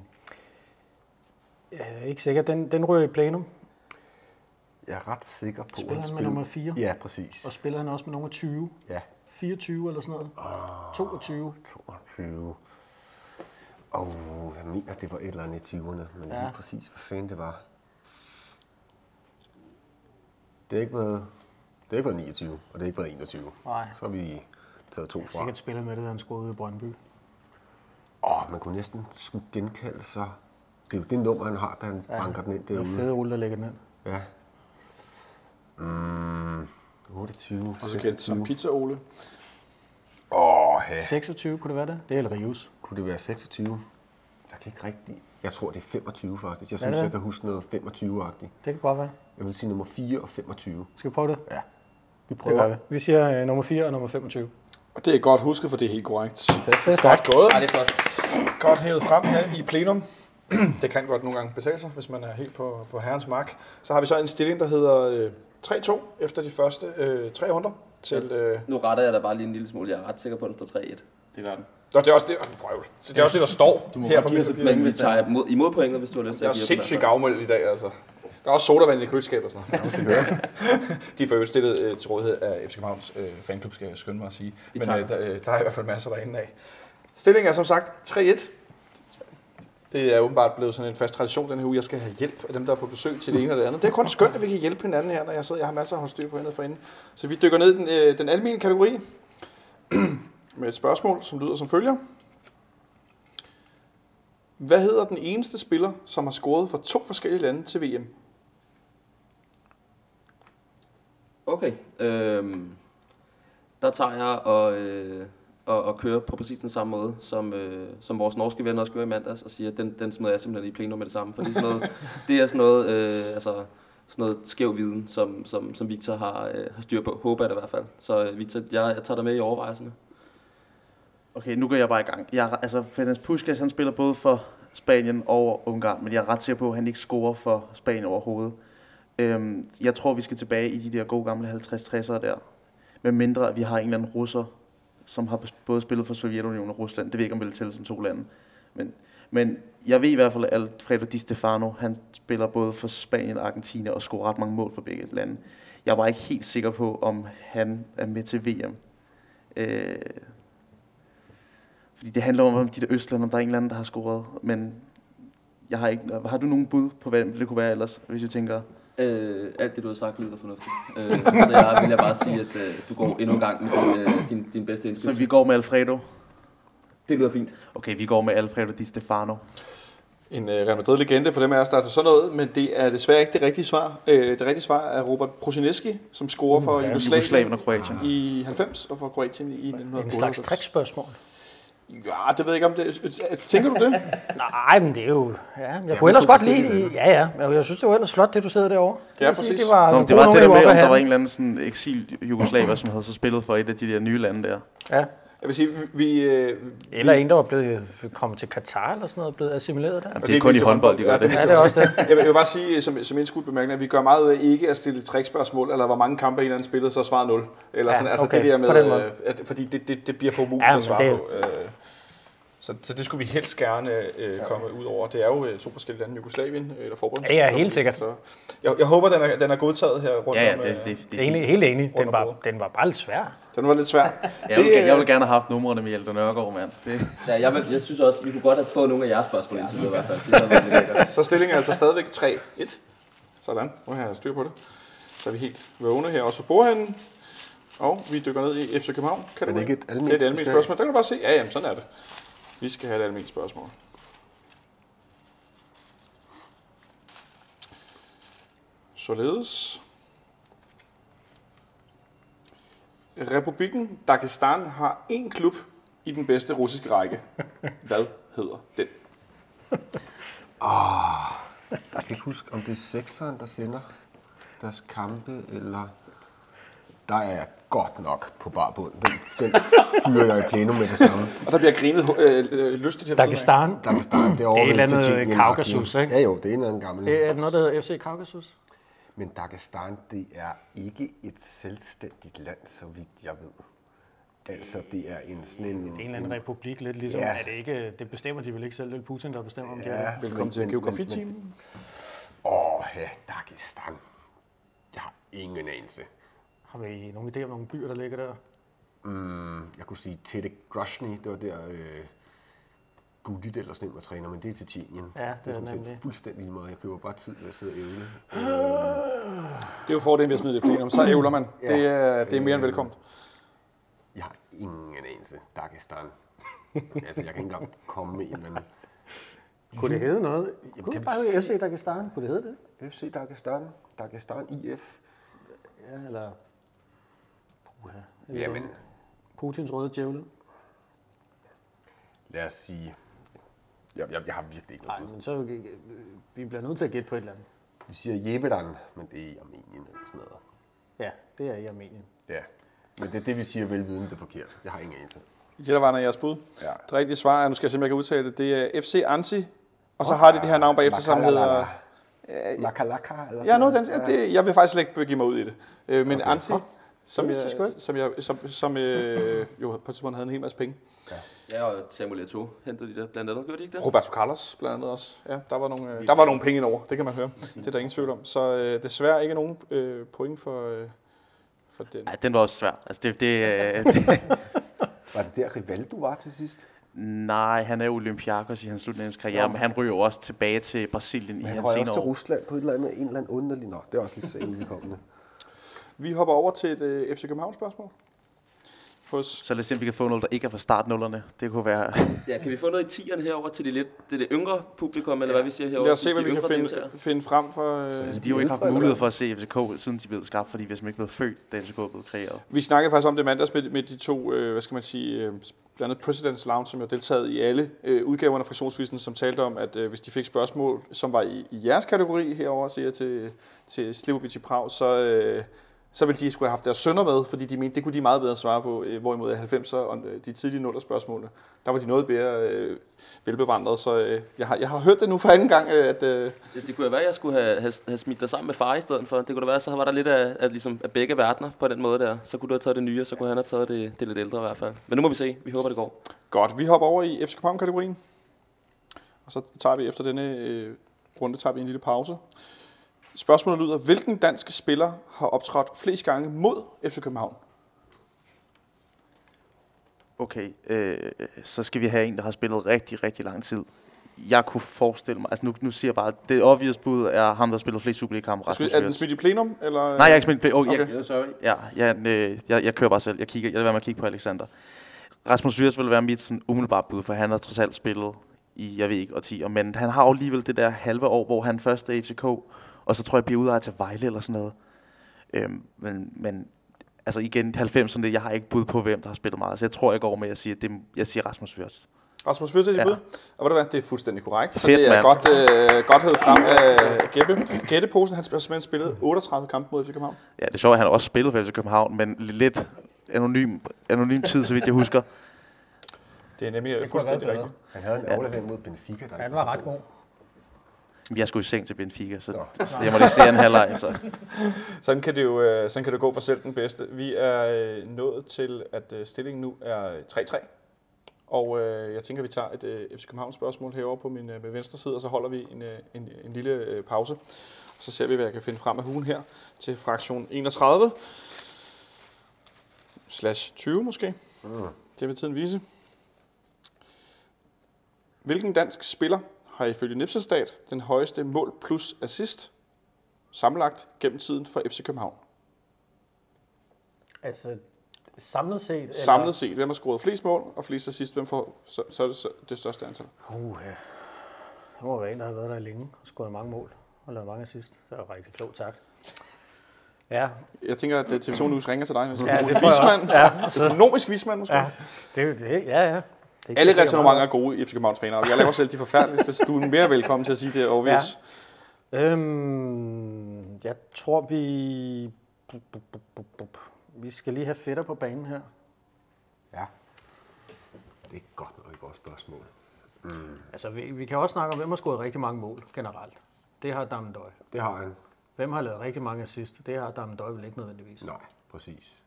E: jeg er ikke sikker. Den, den rører i plenum.
F: Jeg er ret sikker på,
E: Spiller han med nummer 4?
F: Ja, præcis.
E: Og spiller han også med nummer 20?
F: Ja.
E: 24 eller sådan noget? 22?
F: 22. Og jeg mener, det var et eller andet i 20'erne, men. Ja. lige præcis, hvad fanden det var. Det har ikke været, det har ikke været 29, og det har ikke været 21.
E: Nej.
F: Så har vi taget to
E: Jeg har
F: fra.
E: sikkert spillet med det, da han scorede ude i Brøndby.
F: Åh, man kunne næsten skulle genkalde sig. Det er jo det nummer, han har, da han ja. banker den ind
E: Det er
F: derude.
E: fede Ole, der lægger den ind.
F: Ja. Mm, 28,
B: Også kendt som
F: 26.
B: Pizza Ole.
F: Åh, ja.
E: 26, kunne det være det? Det er El Rius.
F: Kunne det være 26? Jeg kan ikke rigtig... Jeg tror, det er 25 faktisk. Jeg synes,
E: det?
F: jeg kan huske noget 25-agtigt.
E: Det kan godt være.
F: Jeg vil sige nummer 4 og 25.
E: Skal vi prøve det?
F: Ja. Vi
E: Det
F: prøver.
E: vi. Vi siger uh, nummer 4 og nummer 25.
B: Og det er godt husket, for det er helt korrekt.
E: Det er stærkt.
B: Godt gået.
C: Ja, det er flot.
B: godt hævet frem her i plenum. [clears throat] det kan godt nogle gange betale sig, hvis man er helt på, på herrens mark. Så har vi så en stilling, der hedder øh, 3-2 efter de første øh, tre runder. Til, øh,
C: Nu retter jeg dig bare lige en lille smule. Jeg er ret sikker på, at den står 3-1.
D: Det gør den.
B: Og det er også det, oh, prøv. Så det er også det, der står her på mit papir.
C: Men vi tager imod, imod pointet, hvis du har lyst til
B: Der er
C: at give
B: sindssygt
C: dem.
B: gavmild i dag, altså. Der er også sodavand i køleskabet og sådan noget. [laughs] De får jo stillet øh, til rådighed af FC Københavns øh, fanklub, skal jeg skynde mig at sige. Men øh, der, øh, der er i hvert fald masser derinde af. Stillingen er som sagt 3-1. Det er åbenbart blevet sådan en fast tradition den her uge. Jeg skal have hjælp af dem, der er på besøg til det ene og det andet. Det er kun skønt, at vi kan hjælpe hinanden her, når jeg sidder. Jeg har masser af styr på hende for inden. Så vi dykker ned i den, øh, den almindelige kategori [clears throat] med et spørgsmål, som lyder som følger. Hvad hedder den eneste spiller, som har scoret for to forskellige lande til VM?
C: Okay. Øhm, der tager jeg og øh, og, og køre på præcis den samme måde, som, øh, som vores norske venner også gjorde i mandags, og siger, at den, den smider jeg simpelthen i plenum med det samme. Fordi sådan noget, [laughs] det er sådan noget, øh, altså, sådan noget skæv viden, som, som, som Victor har, øh, har styr på. Håber jeg det i hvert fald. Så øh, Victor, jeg, jeg tager dig med i overvejelserne.
D: Okay, nu går jeg bare i gang. Jeg, altså, Ferenc Puskas, han spiller både for Spanien og Ungarn, men jeg er ret sikker på, at han ikke scorer for Spanien overhovedet. Øhm, jeg tror, vi skal tilbage i de der gode gamle 50-60'ere der. Med mindre, at vi har en eller anden russer, som har både spillet for Sovjetunionen og Rusland. Det ved jeg ikke, om det vil tælle som to lande. Men, men jeg ved i hvert fald, at Alfredo Di Stefano, han spiller både for Spanien og Argentina og scorer ret mange mål for begge lande. Jeg var ikke helt sikker på, om han er med til VM. Øh, fordi det handler om de der Østlande, om der er en eller anden, der har scoret. Men jeg har ikke... Har du nogen bud på, hvad det kunne være ellers, hvis jeg tænker...
C: Øh, alt det, du har sagt, lyder fornuftigt. Øh, så jeg vil jeg bare sige, at øh, du går endnu en gang med din, øh, din, din bedste
D: Så
C: indskydelse.
D: vi går med Alfredo.
C: Det lyder fint.
D: Okay, vi går med Alfredo Di Stefano.
B: En uh, Real Madrid-legende for dem af os, der er til sådan noget, men det er desværre ikke det rigtige svar. Uh, det rigtige svar er Robert Prosinecki, som scorer for
E: ja,
B: Jugoslavien
D: Jugoslavien og Kroatien.
B: i 90 og for Kroatien i
E: En slags
B: 1998. Ja, det ved jeg ikke om det... Tænker du det? [laughs]
E: Nej, men det er jo... Ja, jeg kunne ellers godt lide... Ja, ja. Men jeg synes, det var ellers flot, det du sidder derovre. Det
B: Ja,
E: vil sige,
B: præcis.
E: Det var,
D: Nå, det var det der med, om der var en eller anden sådan eksil jugoslaver, som havde så spillet for et af de der nye lande der.
E: Ja.
B: Jeg vil sige, vi... øh,
E: Eller en, der var blevet kommet til Katar eller sådan noget, blevet assimileret der.
D: Jamen, det er kun i håndbold, de gør det.
E: Ja, det er også det. [laughs]
B: Jeg vil, jeg vil bare sige, som, som indskudt bemærkning, at vi gør meget ud af ikke at stille trickspørgsmål, eller hvor mange kampe en eller anden spillede, så svarer 0. Eller
E: Ja,
B: sådan, altså
E: okay,
B: det der
E: på den
B: med,
E: måde.
B: øh, at, fordi det, det, det bliver for umuligt
E: Ja,
B: at svare
E: det-
B: på. Øh, så, så det skulle vi helst gerne øh, komme ud over. Det er jo øh, to forskellige lande, Jugoslavien øh, eller forbundet.
E: Ja, ja, helt sikkert.
B: Så jeg, jeg håber, den er, den er godtaget her rundt
D: Ja, ja,
B: om.
D: det,
B: øh,
D: det, det, det
E: Enig, helt enig. Den var, den var bare lidt svær.
B: Den var lidt svær. [laughs]
D: jeg, vil,
B: Det,
D: jeg
B: øh,
D: vil gerne have haft numrene med Hjalte Nørgaard, mand. Det,
C: Ja, jeg, vil, jeg synes også, vi kunne godt have fået nogle af jeres spørgsmål indtil videre i hvert fald. [laughs] Så det
B: stillingen er altså stadigvæk 3-1. Sådan, nu har jeg styr på det. Så er vi helt vågne her også for bordhænden. Og vi dykker ned i FC København. Kan
F: Er det ikke et
B: det er
F: almindeligt
B: et almindeligt spørgsmål. Der kan du bare se. Ja, jamen, sådan er det. Vi skal have et almindeligt spørgsmål. Således. Republikken Dagestan har én klub i den bedste russiske række. Hvad hedder den?
F: Ah, jeg kan ikke huske, om det er sekseren, der sender deres kampe, eller... Der er godt nok på barbund. Den, den fyrer jeg i plenum med det samme.
B: Og der bliver grinet øh, øh, siden af.
E: Dagestan.
F: Der kan starte det over
E: Det er et eller andet Kaukasus, ikke?
F: Ja jo, det er en eller anden gammel.
E: Det er noget, der hedder FC Kaukasus.
F: Men Dagestan, det er ikke et selvstændigt land, så vidt jeg ved. Altså, det er en sådan en...
E: Det er en eller anden republik, lidt ligesom.
F: Ja.
E: Er det ikke, det bestemmer de vel ikke selv, det er Putin, der bestemmer, om det er
F: Ja,
E: det.
B: Velkommen til
F: men-
B: Geografitimen.
F: Åh, ja, Dagestan. Jeg har ingen anelse.
E: Har vi nogle idéer om nogle byer, der ligger der?
F: Mm, jeg kunne sige Tete Grozny, det var der øh, Gudit eller sådan en var træner, men det er til Tjetjenien.
E: Ja, det
F: det er sådan set fuldstændig lige meget. Jeg køber bare tid ved at sidde og ævle.
B: Det er jo fordelen ved at smide det plenum. Så ævler man.
F: Ja.
B: Det er, det er mere end velkommen.
F: Jeg har ingen anelse. Dagestan. altså, jeg kan ikke engang komme med en eller anden...
E: Kunne det hedde noget? Kunne
F: kan
E: det bare hedde FC Dagestan? Kunne det hedde det?
F: FC Dagestan, Dagestan IF.
E: Ja, eller... Puha. Eller
F: Jamen,
E: Putins røde djævle?
F: lad os sige... Jeg, jeg, jeg har virkelig ikke
E: Nej,
F: noget bud.
E: men så øh, vi bliver nødt til at gætte på et eller andet.
F: Vi siger Jevedan, men det er i Armenien eller sådan noget.
E: Ja, det er i Armenien.
F: Ja. Men det er det, vi siger velvidende, det er forkert. Jeg har ingen anelse.
B: Jældervejn er jeres bud.
F: Ja.
B: Det rigtige svar er, nu skal jeg se, om jeg kan udtale det, det er FC Ansi. Og så har de det her navn bagefter, som hedder...
F: Makalaka, eller
B: Ja, noget den, ja, det, jeg vil faktisk slet ikke begive mig ud i det. Øh, Men okay. Ansi, som,
E: vidste jeg
B: som, jeg, som, som øh, jo på et tidspunkt havde en hel masse penge.
C: Ja, og Samuel Eto'o hentede de der blandt andet. Gjorde de ikke det?
B: Roberto Carlos blandt andet også. Ja, der var nogle, øh, der var nogle penge indover, det kan man høre. Det er der ingen tvivl om. Så øh, desværre ikke nogen øh, point for, øh, for den.
D: nej, den var også svær. Altså, det, det, øh, [laughs] det,
F: Var det der Rivaldo var til sidst?
D: nej, han er Olympiakos i hans slutningen af hans karriere, men han ryger jo også tilbage til Brasilien i
F: Han
D: hans
F: røg også
D: senere
F: til
D: år.
F: Rusland på et eller andet, en eller anden underlig. Nå, det er også lidt så udkommende.
B: Vi hopper over til et øh, FC København spørgsmål. hos...
D: Så lad os se, om vi kan få noget, der ikke er fra startnullerne. Det kunne være...
C: Ja, kan vi få noget i tieren herover til det lidt det, det yngre publikum, eller hvad vi siger herovre?
B: Lad os se, hvad vi kan finde, finde frem for... Øh,
D: Altså, de har jo ikke haft mulighed for at se FCK, siden de blev skabt, fordi hvis man ikke blev født, da FCK blev kreeret.
B: Vi snakkede faktisk om det mandags med, med de to, øh, hvad skal man sige, øh, blandt andet President's Lounge, som jo har deltaget i alle øh, udgaverne af Fraktionsvisen, som talte om, at øh, hvis de fik spørgsmål, som var i, i jeres kategori herover, siger jeg til, til Slivovic i Prag, så, øh, så ville de skulle have haft deres sønner med, fordi de mente, det kunne de meget bedre svare på, øh, hvorimod 90'er og øh, de tidlige nuller spørgsmål, der var de noget bedre øh, velbevandret, så øh, jeg, har, jeg har hørt det nu for anden gang, øh, at øh,
C: Det, det kunne jo være, at jeg skulle have, have, have smidt dig sammen med far i stedet for. Det kunne da være, så var der lidt af, af, ligesom, af begge verdener på den måde der. Så kunne du have taget det nye, og så kunne han have taget det, det lidt ældre i hvert fald. Men nu må vi se. Vi håber, det går.
B: Godt, vi hopper over i FC København-kategorien. Og så tager vi efter denne øh, runde tager vi en lille pause. Spørgsmålet lyder, hvilken dansk spiller har optrådt flest gange mod FC København?
D: Okay, øh, så skal vi have en, der har spillet rigtig, rigtig lang tid. Jeg kunne forestille mig, altså nu, nu siger jeg bare, det obvious bud er ham, der har spillet flest Superliga-kampe,
B: Er
D: Rasmus
B: den
D: Hørs.
B: smidt i plenum? Eller?
D: Nej, jeg har ikke spillet... Okay,
B: Okay.
D: okay. sorry. Ja, ja øh, jeg, jeg kører bare selv. Jeg, kigger, jeg lader være med at kigge på Alexander. Rasmus Hørs vil være mit sådan, umiddelbart bud, for han har trods alt spillet i, jeg ved ikke, årtier. Men han har jo alligevel det der halve år, hvor han først er i FCK, og så tror jeg, bliver udlejet til Vejle eller sådan noget. Øhm, men, men altså igen, 90'erne, jeg har ikke bud på, hvem der har spillet meget. Så jeg tror, jeg går med at sige, at det, jeg siger Rasmus Hørs.
B: Rasmus Fyrte, dit
D: Ja.
B: bud? Og ved du hvad, det er fuldstændig korrekt. Så
D: Fedt,
B: det er
D: mand.
B: godt, øh, godt hævet frem af Gætte. Gætteposen, han har simpelthen spillet 38 kampe mod FC København.
D: Ja, det er sjovt, at han også spillet for FC København, men lidt anonym, anonym tid, så vidt jeg husker.
B: Det er nemlig
E: Det
B: fuldstændig rigtigt.
F: Han havde en aflevering mod Benfica. Der
E: Han var ret god.
D: Jeg skulle i seng til Benfica, så,
F: Nå.
D: så [laughs] jeg må lige se en halvleg. Så. [laughs]
B: Sådan kan, det jo, øh, sådan kan det gå for selv den bedste. Vi er øh, nået til, at øh, stillingen nu er 3-3. Og øh, jeg tænker, at vi tager et øh, FC København spørgsmål herovre på min øh, med venstre side, og så holder vi en, øh, en, en lille øh, pause. Så ser vi, hvad jeg kan finde frem af hugen her til fraktion 31. Slash 20 måske.
F: Mm.
B: Det vil tiden vise. Hvilken dansk spiller har ifølge Nipselstat den højeste mål plus assist sammenlagt gennem tiden for FC København?
E: Altså, samlet set? Eller?
B: Samlet set, hvem har scoret flest mål og flest assist, hvem får, så, så er det så det største antal.
E: Uh, ja. Det må være en, der har været der længe og scoret mange mål og lavet mange assist. Det er rigtig klogt, tak. Ja,
B: Jeg tænker, at øh, TV2 News ringer til dig.
E: Ja det tror jeg også. Ja, altså,
B: Økonomisk vismand måske.
E: ja, det er det. Ja, ja. Det
B: Alle resonementer er gode i FC Københavns faner. Jeg laver selv de forfærdeligste, så du er mere velkommen til at sige det obvious.
E: Øhm, jeg tror, vi... Vi skal lige have fætter på banen her.
F: Ja. Det er godt nok et godt spørgsmål.
E: Altså, vi, vi kan også snakke om, hvem har scoret rigtig mange mål generelt. Det har Damendøj.
F: Det har han.
E: Hvem har lavet rigtig mange assist? Det har Damendøj vel ikke nødvendigvis.
F: Nej, præcis.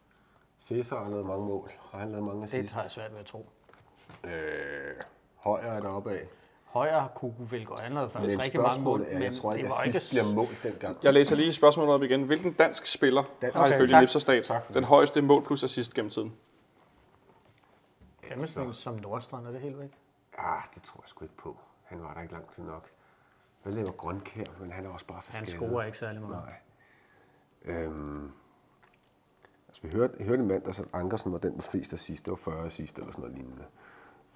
F: Cæsar har lavet mange mål. Har han lavet mange
E: Det
F: assist?
E: har jeg svært ved at tro.
F: Øh, Højer er deroppe af.
E: Højre kunne vel gå. Han lavede faktisk
F: Men
E: rigtig mange mål,
F: er,
E: men
F: jeg tror ikke,
E: det var ikke...
F: bliver mål dengang.
B: Jeg læser lige spørgsmålet op igen. Hvilken dansk spiller
F: Dansk.
B: har
E: Okay, Tak
F: for det.
B: den højeste mål plus assist gennem tiden?
E: Emerson som Nordstrand, er det helt væk?
F: Ah, det tror jeg sgu ikke på. Han var der ikke lang tid nok. Hvad laver Grønkær, men han er også bare så
E: Han
F: skadet.
E: scorer ikke særlig meget.
F: Nej. Øhm, altså, vi hørte, hørte i mandags, at Ankersen var den med flest assist. Det var 40 assist eller sådan noget lignende.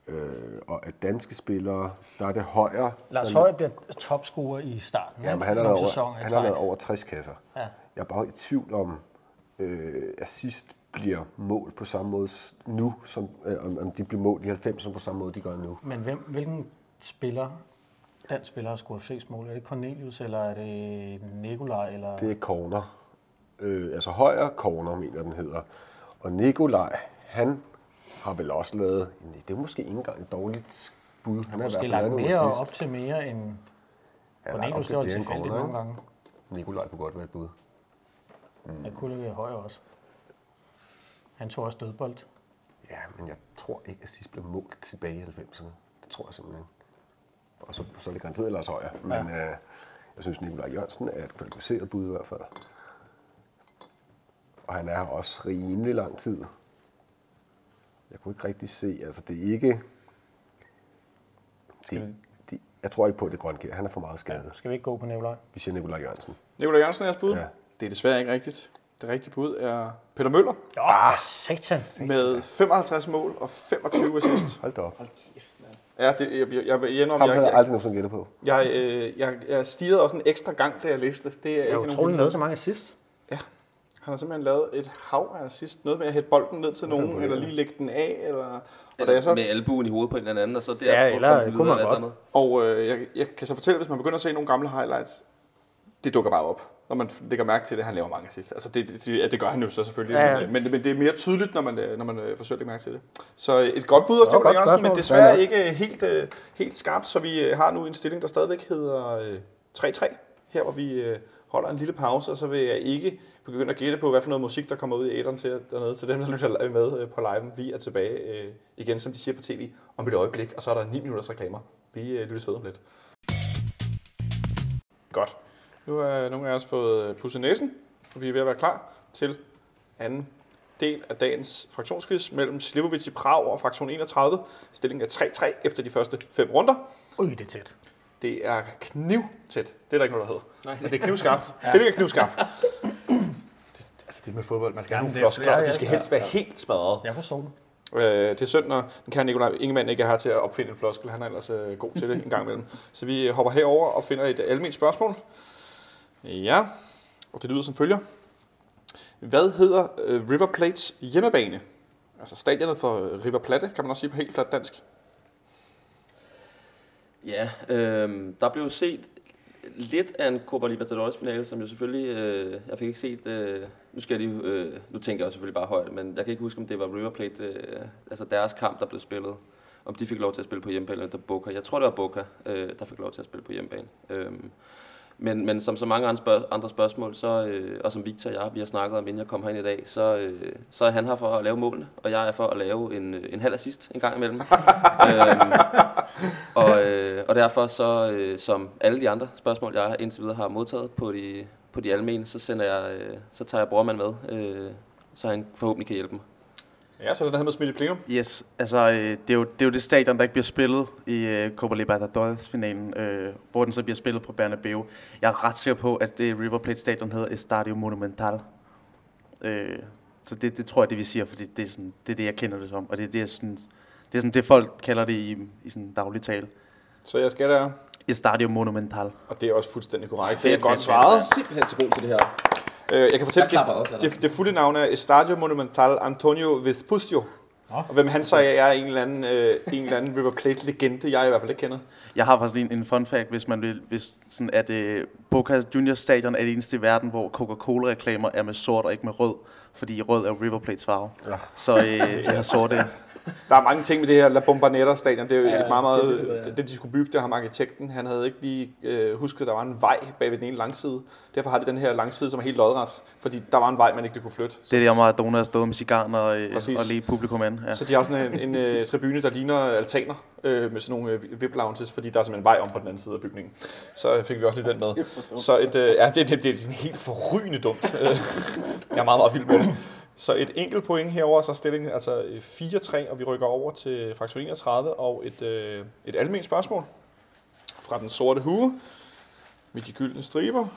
F: Øh, og at danske spillere, der er det højere.
E: Lars Højer bliver topscorer i starten.
F: Ja, men han har, lavet over, han har lavet over 60 kasser.
E: Ja.
F: Jeg er bare i tvivl om, øh, assist bliver mål på samme måde nu, som, øh, om, om de bliver mål i 90 som på samme måde, de gør nu.
E: Men hvem, hvilken spiller, dansk spiller har scoret flest mål? Er det Cornelius, eller er det Nikolaj? Eller...
F: Det er corner. Øh, altså højre corner, mener den hedder. Og Nikolaj, han har vel også lavet, det er måske ikke engang et dårligt bud. Han har
E: Måske lagt mere op til mere end
F: har
E: Cornelius. Det var tilfældigt nogle gange.
F: Nikolaj kunne godt være et bud.
E: Jeg kunne være højere også. Han tog også dødbold.
F: Ja, men jeg tror ikke, at sidst blev målt tilbage i 90'erne. Det tror jeg simpelthen ikke. Og så, så er det garanteret Lars Højer. Men ja. øh, jeg synes, Nikolaj Jørgensen er et kvalificeret bud i hvert fald. Og han er også rimelig lang tid. Jeg kunne ikke rigtig se, altså det er ikke... Det, det, jeg tror ikke på, at det er Grønkær. Han er for meget skadet.
E: Skal vi ikke gå på Nikolaj?
F: Vi siger Nikolaj Jørgensen.
B: Nikolaj Jørgensen er jeres bud?
F: Ja.
B: Det er desværre ikke rigtigt. Det rigtige bud er Peter Møller
E: Åh, oh, satan.
B: med 55 mål og 25 assist.
F: Hold da op.
B: Ja, det, jeg, jeg, jeg, jeg,
F: Ham
B: jeg,
F: havde jeg
B: jeg,
F: aldrig nogensinde gættet på.
B: jeg, øh, jeg, jeg stirrede også en ekstra gang, da jeg læste. Det er,
E: Det er
B: nogen
E: utroligt noget så mange assist.
B: Han har simpelthen lavet et hav af assist. Noget med at hætte bolden ned til nogen, eller lige lægge den af. Eller, og, da jeg
C: Eller
B: så,
C: med albuen i hovedet på en eller anden, og så der
E: Ja, eller
C: computer
E: kunne man godt.
C: andet.
B: og øh, jeg, jeg kan så fortælle, hvis man begynder at se nogle gamle highlights, det dukker bare op. Når man lægger mærke til det, han laver mange assist. Altså det, det, det, det gør han jo så selvfølgelig,
E: Ja, ja.
B: Men, men, det er mere tydeligt, når man, øh, når man øh, forsøger at lægge mærke til det. Så øh, et godt bud også,
E: godt
B: Jørgensen, men desværre
F: Fair
B: ikke helt, helt skarpt, så vi har nu en stilling, der stadigvæk hedder øh, 3-3. Her hvor vi holder en lille pause, og så vil jeg ikke begynde at gætte på, hvad for noget musik, der kommer ud i æderen til dernede. Til dem, der lytter med øh, på live. Vi er tilbage øh, igen, som de siger på tv, om et øjeblik, og så er der 9 minutters reklamer. Vi øh, lyttes ved om lidt. Godt. Nu er nogle af os fået pudset næsen, og vi er ved at være klar til anden del af dagens fraktionsquiz mellem Slivovic i Prag og fraktion 31. Stillingen er 3-3 efter de første fem runder.
E: Ui, det er tæt.
B: Det er knivtæt. Det er der ikke noget, der hedder. Nej. Men det er knivskarpt. [laughs] Stillingen er knivskarp. Det, altså det med fodbold, man skal have
E: Jamen,
B: nogle
E: det er
B: floskler, og de
E: ja.
B: skal helst være helt smadret.
E: Jeg forstår.
B: Øh, det er synd, når den kan Nikolaj Ingemann ikke er her til at opfinde en floskel. Han er ellers øh, god til det en gang imellem. Så vi hopper herover og finder et almindeligt spørgsmål. Ja, og det lyder som følger. Hvad hedder øh, River Plates hjemmebane? Altså stadionet for øh, River Plate, kan man også sige på helt fladt dansk.
C: Ja, øh, der blev set lidt af en Copa Libertadores finale, som jo selvfølgelig, øh, jeg fik ikke set, øh, nu skal jeg lige, øh, nu tænker jeg selvfølgelig bare højt, men jeg kan ikke huske, om det var River Plate, øh, altså deres kamp, der blev spillet, om de fik lov til at spille på hjemmebane, eller Boca. Jeg tror, det var Boca, øh, der fik lov til at spille på hjemmebane. Øh, men, men som så mange andre, spørg- andre spørgsmål, så, øh, og som Victor og jeg, vi har snakket om, inden jeg kom herind i dag, så, øh, så er han her for at lave målene, og jeg er for at lave en, øh, en halv assist en gang imellem. [laughs] øhm, og, øh, og derfor så, øh, som alle de andre spørgsmål, jeg indtil videre har modtaget på de, på de almene, så, sender jeg, øh, så tager jeg brormand med, øh, så han forhåbentlig kan hjælpe mig.
B: Ja, så er den her med Smidt i plenum.
D: Yes, altså øh, det, er jo, det er jo det stadion, der ikke bliver spillet i øh, Copa Libertadores-finalen, øh, hvor den så bliver spillet på Bernabeu. Jeg er ret sikker på, at det River Plate stadion hedder Estadio Monumental. Øh, så det, det tror jeg, det vi siger, fordi det er, sådan, det er det, jeg kender det som. Og det er det, jeg sådan, det, er sådan, det folk kalder det i, i sådan daglig tale.
B: Så jeg skal der,
D: Estadio Monumental.
B: og det er også fuldstændig korrekt.
C: Fedt,
B: Det er godt svaret.
C: Simpelthen så god til det her.
B: Øh, jeg kan fortælle,
C: Jeg
B: det,
C: også,
B: det, det fulde navn er Estadio Monumental Antonio Vespucio.
E: Nå.
B: Og hvem han så er, er en eller anden, øh, en eller anden River Plate-legende, jeg i hvert fald ikke kender.
D: Jeg har faktisk lige en, en fun fact, hvis man vil, hvis sådan at øh, Boca Juniors stadion er det eneste i verden, hvor Coca-Cola-reklamer er med sort og ikke med rød, fordi rød er River Plates farve.
F: Ja.
D: Så øh, [laughs] de har sorte.
B: Der er mange ting med det her La Bombonera stadion. Det er jo
C: Ja,
B: ja, meget, meget,
C: det-
B: det,
C: det-
B: det, det, de skulle bygge, der har arkitekten. Han havde ikke lige øh, husket, at der var en vej bag ved den ene langside. Derfor har det den her langside, som er helt lodret. Fordi der var en vej, man ikke kunne flytte.
D: Det er der Maradona har stået med cigaren og, øh,
B: Præcis.
D: og ledt publikum an. Ja.
B: Ja. Så de har sådan en, en øh, tribune, der ligner altaner øh, med sådan nogle øh, VIP lounges, fordi der er simpelthen en vej om på den anden side af bygningen. Så fik vi også lige den med. Så et, øh, ja, det, det, det er sådan helt forrygende dumt. Øh, jeg er meget, meget vild med det. Så et enkelt point herover så stillingen altså øh, 4-3, og vi rykker over til fraktion 31 og et, øh, et almindeligt spørgsmål fra den sorte hue med de gyldne striber.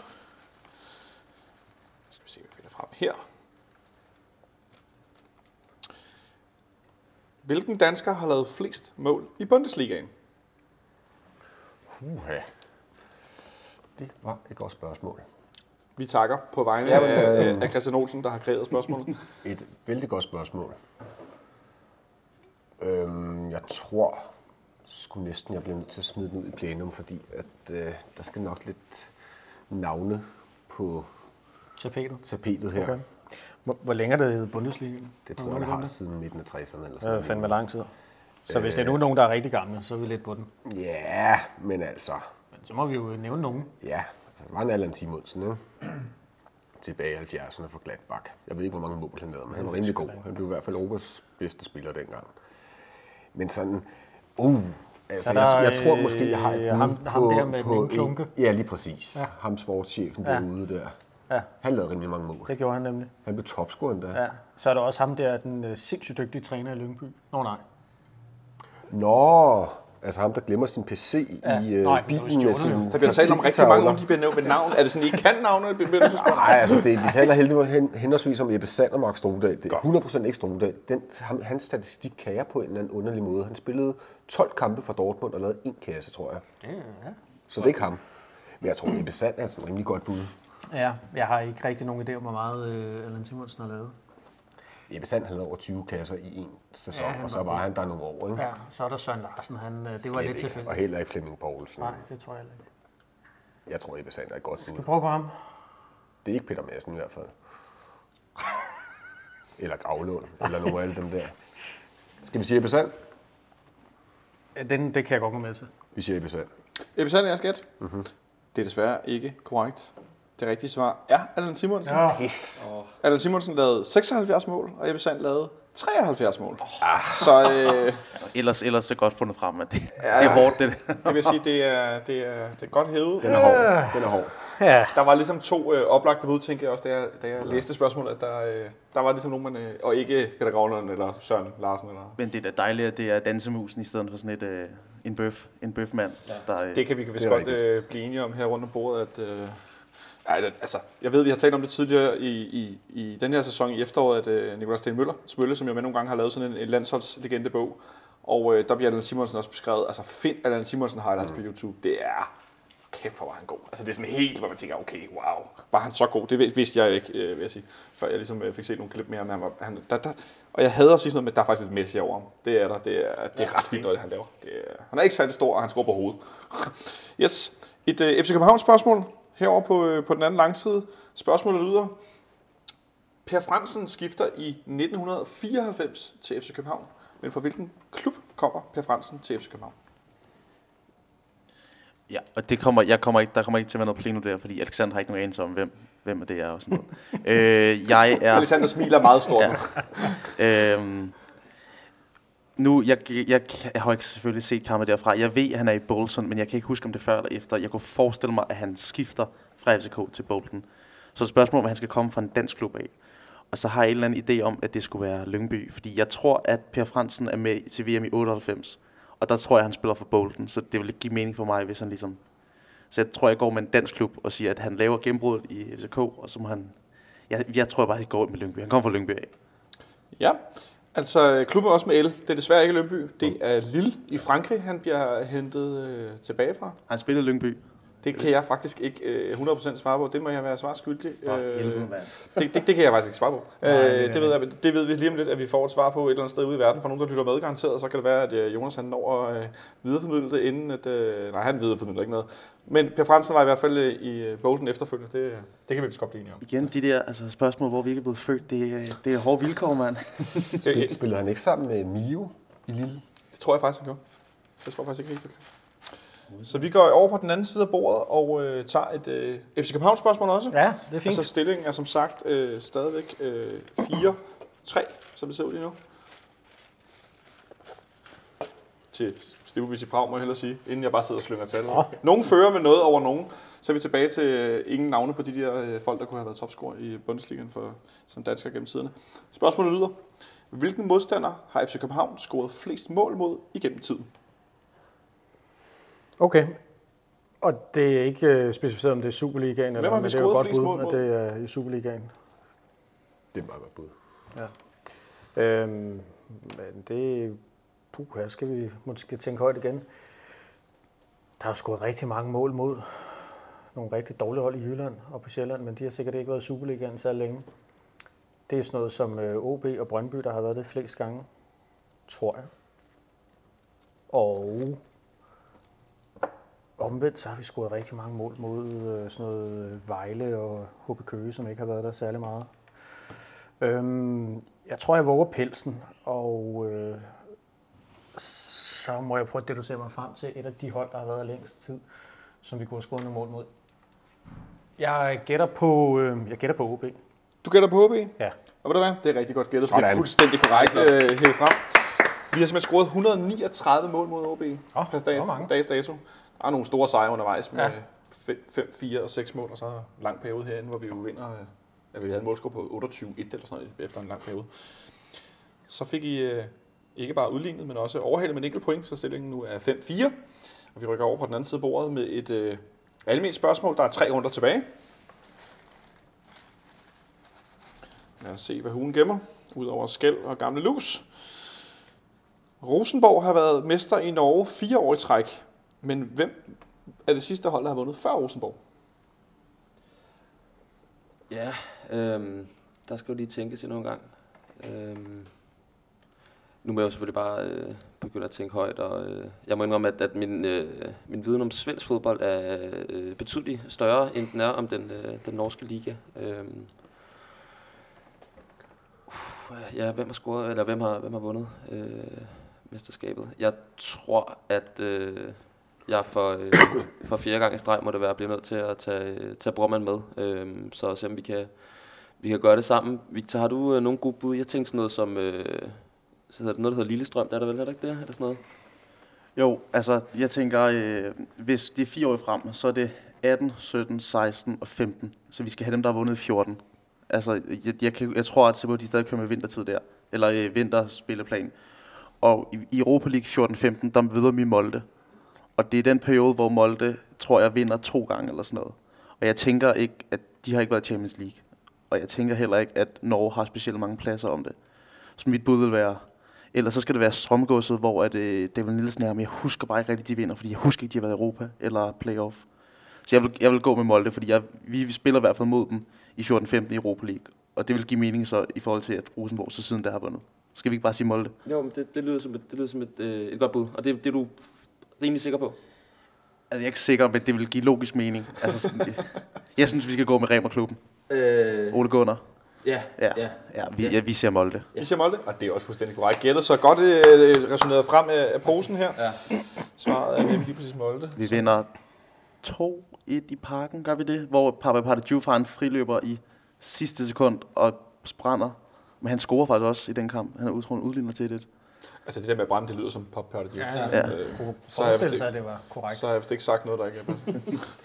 B: Skal vi se, hvad vi finder frem her. Hvilken dansker har lavet flest mål i Bundesligaen?
F: Uha. Det var et godt spørgsmål.
B: Vi takker på vegne
F: Ja, men,
B: af,
F: øh,
B: af Christian Olsen, der har kreeret spørgsmålet. [laughs]
F: Et vældig godt spørgsmål. Øhm, jeg tror sgu næsten, jeg bliver nødt til at smide den ud i plenum, fordi at, øh, der skal nok lidt navne på
E: Tapetet.
F: tapetet her.
E: Okay. Hvor, hvor længe er det hedder Bundesliga?
F: Det tror jeg, det har siden midten af 60'erne. Eller sådan
E: Det er
F: noget.
E: fandme lang tid. Så hvis det er nu nogen, der er rigtig gamle, så er vi lidt på den.
F: Ja, men altså,
E: Men så må vi jo nævne nogen.
F: ja. Altså, der var en Allan Simonsen, ikke? Tilbage i 70'erne for Gladbach. Jeg ved ikke, hvor mange mål han lavede, men han var rimelig god. Han blev i hvert fald Europas bedste spiller dengang. Men sådan, uh, altså,
E: Så der
F: jeg, jeg tror måske, jeg har et
E: øh, ham-
F: på,
E: der med
F: på
E: klunke.
F: Ja, lige præcis.
E: Ja.
F: Ja. Ham sportschefen
E: Ja.
F: derude der.
E: Ja.
F: Han lavede rimelig mange mål.
E: Det gjorde han nemlig.
F: Han blev topscorer endda.
E: Ja. Så er der også ham der, den øh, sindssygt dygtige træner i Lyngby. Nå nej.
F: Nå, Altså ham, der glemmer sin PC
E: Ja.
F: i øh,
E: Nej,
F: bilen med sin
B: Der bliver talt om rigtig mange, af de bliver nævnt ved navn. Er det sådan, I kan navne, eller bliver du så spørge?
F: Nej, altså det, vi taler heldigvis hen, henholdsvis om Ebbe Sand og Mark Strudal. Det er 100% ikke Strudal. Den, ham, hans statistik kan jeg på en eller anden underlig måde. Han spillede 12 kampe for Dortmund og lavede en kasse, tror jeg. Så det er ikke ham. Men jeg tror, Ebbe Sand er altså et rimelig godt bud.
E: Ja, jeg har ikke rigtig nogen idé om, hvor meget øh, Allan Simonsen har lavet.
F: Ebbe Sand havde over 20 kasser i en sæson,
E: Ja,
F: og så
E: var
F: var han der nogle år. Ikke?
E: Ja, så er der Søren Larsen. Han, øh, det var
F: Slet
E: lidt
F: ikke.
E: tilfældigt.
F: Og heller ikke Flemming Poulsen.
E: Nej, det tror jeg heller ikke.
F: Jeg tror, Ebbe Sand er et godt bud.
E: Vi prøver på ham.
F: Det er ikke Peter Madsen i hvert fald. Eller Gravlund, eller nogle af alle dem der. Skal vi sige Ebbe Sand?
E: Ja, Den, det kan jeg godt gå med til.
F: Vi siger Ebbe Sand.
B: Ebbe Sand er skat. Mm-hmm. Det er desværre ikke korrekt. Det rigtige svar er Allan Simonsen. Ja.
F: Yes.
B: Allan Simonsen lavede 76 mål, og Ebbe Sand lavede 73 mål. Oh. Så øh,
D: Ellers, ellers er det godt fundet frem, at det, ja. det er hårdt, det der.
B: det vil sige, det er, det er, det er godt hævet.
F: Den er hård. Den er hård.
E: Ja,
B: Der var ligesom to øh, oplagte bud, tænker jeg også, da jeg, da jeg læste spørgsmålet, at der, øh, der var ligesom nogen, man, øh, og ikke Peter Gravlund eller Søren Larsen. Eller.
D: Men det er da dejligt, at det er dansemusen i stedet for sådan et, øh, en bøf, en bøfmand. Ja. Der, øh,
B: Det kan vi vist godt øh, blive enige om her rundt om bordet, at... Øh, ej, det, altså, jeg ved, vi har talt om det tidligere i, i, i den her sæson i efteråret, at øh, Nikolaj Sten Møller, Smølle, som jo med nogle gange har lavet sådan en, en landsholdslegendebog, og øh, der bliver Allan Simonsen også beskrevet. Altså, find Allan Simonsen highlights mm. på YouTube. Det er... Kæft, hvor var han god. Altså, det er sådan helt, hvor man tænker, okay, wow. Var han så god? Det vid- vidste jeg ikke, øh, vil jeg sige. Før jeg ligesom øh, fik set nogle klip mere, men han var... Han, der, der, og jeg hader at sige sådan noget med, at der er faktisk lidt Messi over ham. Det er der. Det er, det er ret vildt, noget, han laver. Det er, han er ikke særlig stor, og han skruer på hovedet. [laughs] yes. Et øh, FC København spørgsmål herover på, øh, på den anden langside. Spørgsmålet lyder. Per Fransen skifter i 1994 til FC København. Men fra hvilken klub kommer Per Fransen til FC København?
D: Ja, og det kommer, jeg kommer ikke, der kommer ikke til at være noget pleno der, fordi Alexander har ikke nogen anelse om, hvem, hvem det er og sådan noget. [laughs] øh, jeg er...
B: Alexander smiler meget stort.
D: Ja. Øhm, nu, jeg, jeg, jeg, jeg har ikke selvfølgelig set kampen derfra. Jeg ved, at han er i Bolton, men jeg kan ikke huske, om det er før eller efter. Jeg kunne forestille mig, at han skifter fra FCK til Bolton. Så spørgsmålet om, at han skal komme fra en dansk klub af. Og så har jeg en eller anden idé om, at det skulle være Lyngby. Fordi jeg tror, at Per Fransen er med til VM i 98. Og der tror jeg, han spiller for Bolton. Så det vil ikke give mening for mig, hvis han ligesom... Så jeg tror, jeg går med en dansk klub og siger, at han laver gennembruddet i FCK, og så må han... Jeg, jeg tror bare, at jeg går med Lyngby. Han kommer fra Lyngby af.
B: Ja, altså klubben også med L. Det er desværre ikke Lyngby. Det er Lille i Frankrig, han bliver hentet øh, tilbage fra.
D: Han spillede Lyngby.
B: Det kan jeg faktisk ikke øh, 100% svare på. Det må jeg være svarskyldig. Øh, det, det, det kan jeg faktisk ikke svare på. [laughs]
E: Nej,
B: øh,
E: det
B: det, ved jeg, det ved vi lige om lidt, at vi får et svar på et eller andet sted ude i verden fra nogen, der lytter med garanteret. Så kan det være, at øh, Jonas han når at øh, videreformidle det inden at... Øh, nej, han videreformidler ikke noget. Men Per Fransen var i hvert fald øh, i øh, Bolton efterfølgende. Det, det kan vi vist godt blive enige om.
D: Igen, de der altså, spørgsmål, hvor vi ikke er blevet født, det, er- det er hårde vilkår, mand.
B: Det, det,
F: Spillede han ikke sammen med Mio i Lille?
B: det tror jeg faktisk, han gjorde. Det tror jeg faktisk ikke helt forkert. Så vi går over på den anden side af bordet og øh, tager et øh, FC København spørgsmål også.
E: Ja, det er fint.
B: Altså stillingen er som sagt øh, stadigvæk øh, 4-3, som det ser ud lige nu. Til Stivovic i Prag, må jeg hellere sige, inden jeg bare sidder og slynger tal. Nogen fører med noget over nogen. Så er vi tilbage til øh, ingen navne på de der øh, folk, der kunne have været topscorer i Bundesligaen for, som dansker gennem tiderne. Spørgsmålet lyder, hvilken modstander har FC København scoret flest mål mod igennem tiden?
E: Okay. Og det er ikke øh, specificeret, om det er Superligaen, eller
B: vi
E: det er jo godt bud, at det er i Superligaen.
F: Det er et meget godt bud.
E: Øhm, men det... Puh, her skal vi måske tænke højt igen. Der er scoret rigtig mange mål mod nogle rigtig dårlige hold i Jylland og på Sjælland, men de har sikkert ikke været i Superligaen så længe. Det er sådan noget som øh, OB og Brøndby, der har været det flest gange, tror jeg. Og omvendt så har vi scoret rigtig mange mål mod øh, sådan noget øh, Vejle og HB Køge, som ikke har været der særlig meget. Øhm, jeg tror, jeg våger pelsen, og øh, så må jeg prøve at deducere mig frem til et af de hold, der har været længst tid, som vi kunne have scoret nogle mål mod. Jeg gætter på, øh, jeg gætter på OB.
B: Du gætter på HB?
E: Ja.
B: Og ved du hvad? Det er rigtig godt gættet, for det er fuldstændig korrekt øh, hævet frem. Vi har simpelthen scoret 139 mål mod OB
E: Åh,
B: per
E: det var
B: dag,
E: mange.
B: dags dato. Der er nogle store sejre undervejs med
E: Ja.
B: 5, 5, 4 og 6 mål, og så en lang periode herinde, hvor vi jo vinder. Ja, vi havde en målscore på 28-1 eller sådan noget efter en lang periode. Så fik I, øh, ikke bare udlignet, men også overhalet med en enkelt point, så stillingen nu er 5-4. Og vi rykker over på den anden side af bordet med et øh, almindeligt spørgsmål. Der er tre runder tilbage. Lad os se, hvad hun gemmer, udover skæld og gamle lus. Rosenborg har været mester i Norge fire år i træk. Men hvem er det sidste hold, der har vundet før Rosenborg?
C: Ja, øhm, der skal jo lige tænkes endnu en gang. Øhm, nu må jeg jo selvfølgelig bare øh, begynde at tænke højt, og øh, jeg må indrømme, at, at min, øh, min viden om svensk fodbold er øh, betydeligt større, end den er om den, øh, den norske liga. Øhm, uh, ja, hvem har scoret, eller hvem har, hvem har vundet øh, mesterskabet? Jeg tror, at øh, jeg for, øh, for fjerde gang i streg må det være, bliver nødt til at tage, tage Brommand med, øh, så se om vi kan, vi kan gøre det sammen. Victor, har du øh, nogle gode bud? Jeg tænkte sådan noget som, øh, så hedder det noget, der hedder Lillestrøm, der er der vel heller ikke det? Er der sådan noget?
D: Jo, altså jeg tænker, øh, hvis det er fire år frem, så er det 18, 17, 16 og 15. Så vi skal have dem, der har vundet i 14. Altså, jeg, jeg, kan, jeg tror, at de stadig kører med vintertid der. Eller øh, vinterspilleplan. Og i, i Europa League 14-15, der videre vi Molde. Og det er den periode, hvor Molde, tror jeg, vinder to gange eller sådan noget. Og jeg tænker ikke, at de har ikke været i Champions League. Og jeg tænker heller ikke, at Norge har specielt mange pladser om det. Så mit bud vil være, eller så skal det være strømgodset, hvor at, øh, David Nielsen er, men jeg husker bare ikke rigtigt, de vinder, fordi jeg husker ikke, de har været i Europa eller playoff. Så jeg vil, jeg vil gå med Molde, fordi jeg, vi, vi spiller i hvert fald mod dem i 14-15 i Europa League. Og det vil give mening så i forhold til, at Rosenborg så siden der har vundet. Skal vi ikke bare sige Molde?
C: Jo, men det, det lyder som, et, det lyder som et, øh, et godt bud, og det, det du rimelig sikker på.
D: Altså, jeg er ikke sikker, men det vil give logisk mening. Altså, sådan, jeg synes, vi skal gå med Remer-klubben.
C: Øh,
D: Ole Gunnar.
C: ja,
D: Ja,
C: ja.
D: ja, vi, ja, vi ser Molde.
B: Vi siger Molde, og det er også fuldstændig korrekt gættet. Så godt øh, resoneret frem af, af posen her.
C: Ja.
B: Svaret er nemlig lige præcis Molde.
D: Vi vinder 2-1 i parken, gør vi det? Hvor Papa Pardeju har en friløber i sidste sekund og brænder. Men han scorer faktisk også i den kamp. Han er udtroende udligner til det.
B: Altså det der med at brænde, det lyder som pop det
E: Ja,
B: ja.
E: ja.
B: øh, så, har jeg
E: sig, at det var korrekt.
B: så har jeg vist ikke sagt noget, der ikke er bedst. [laughs]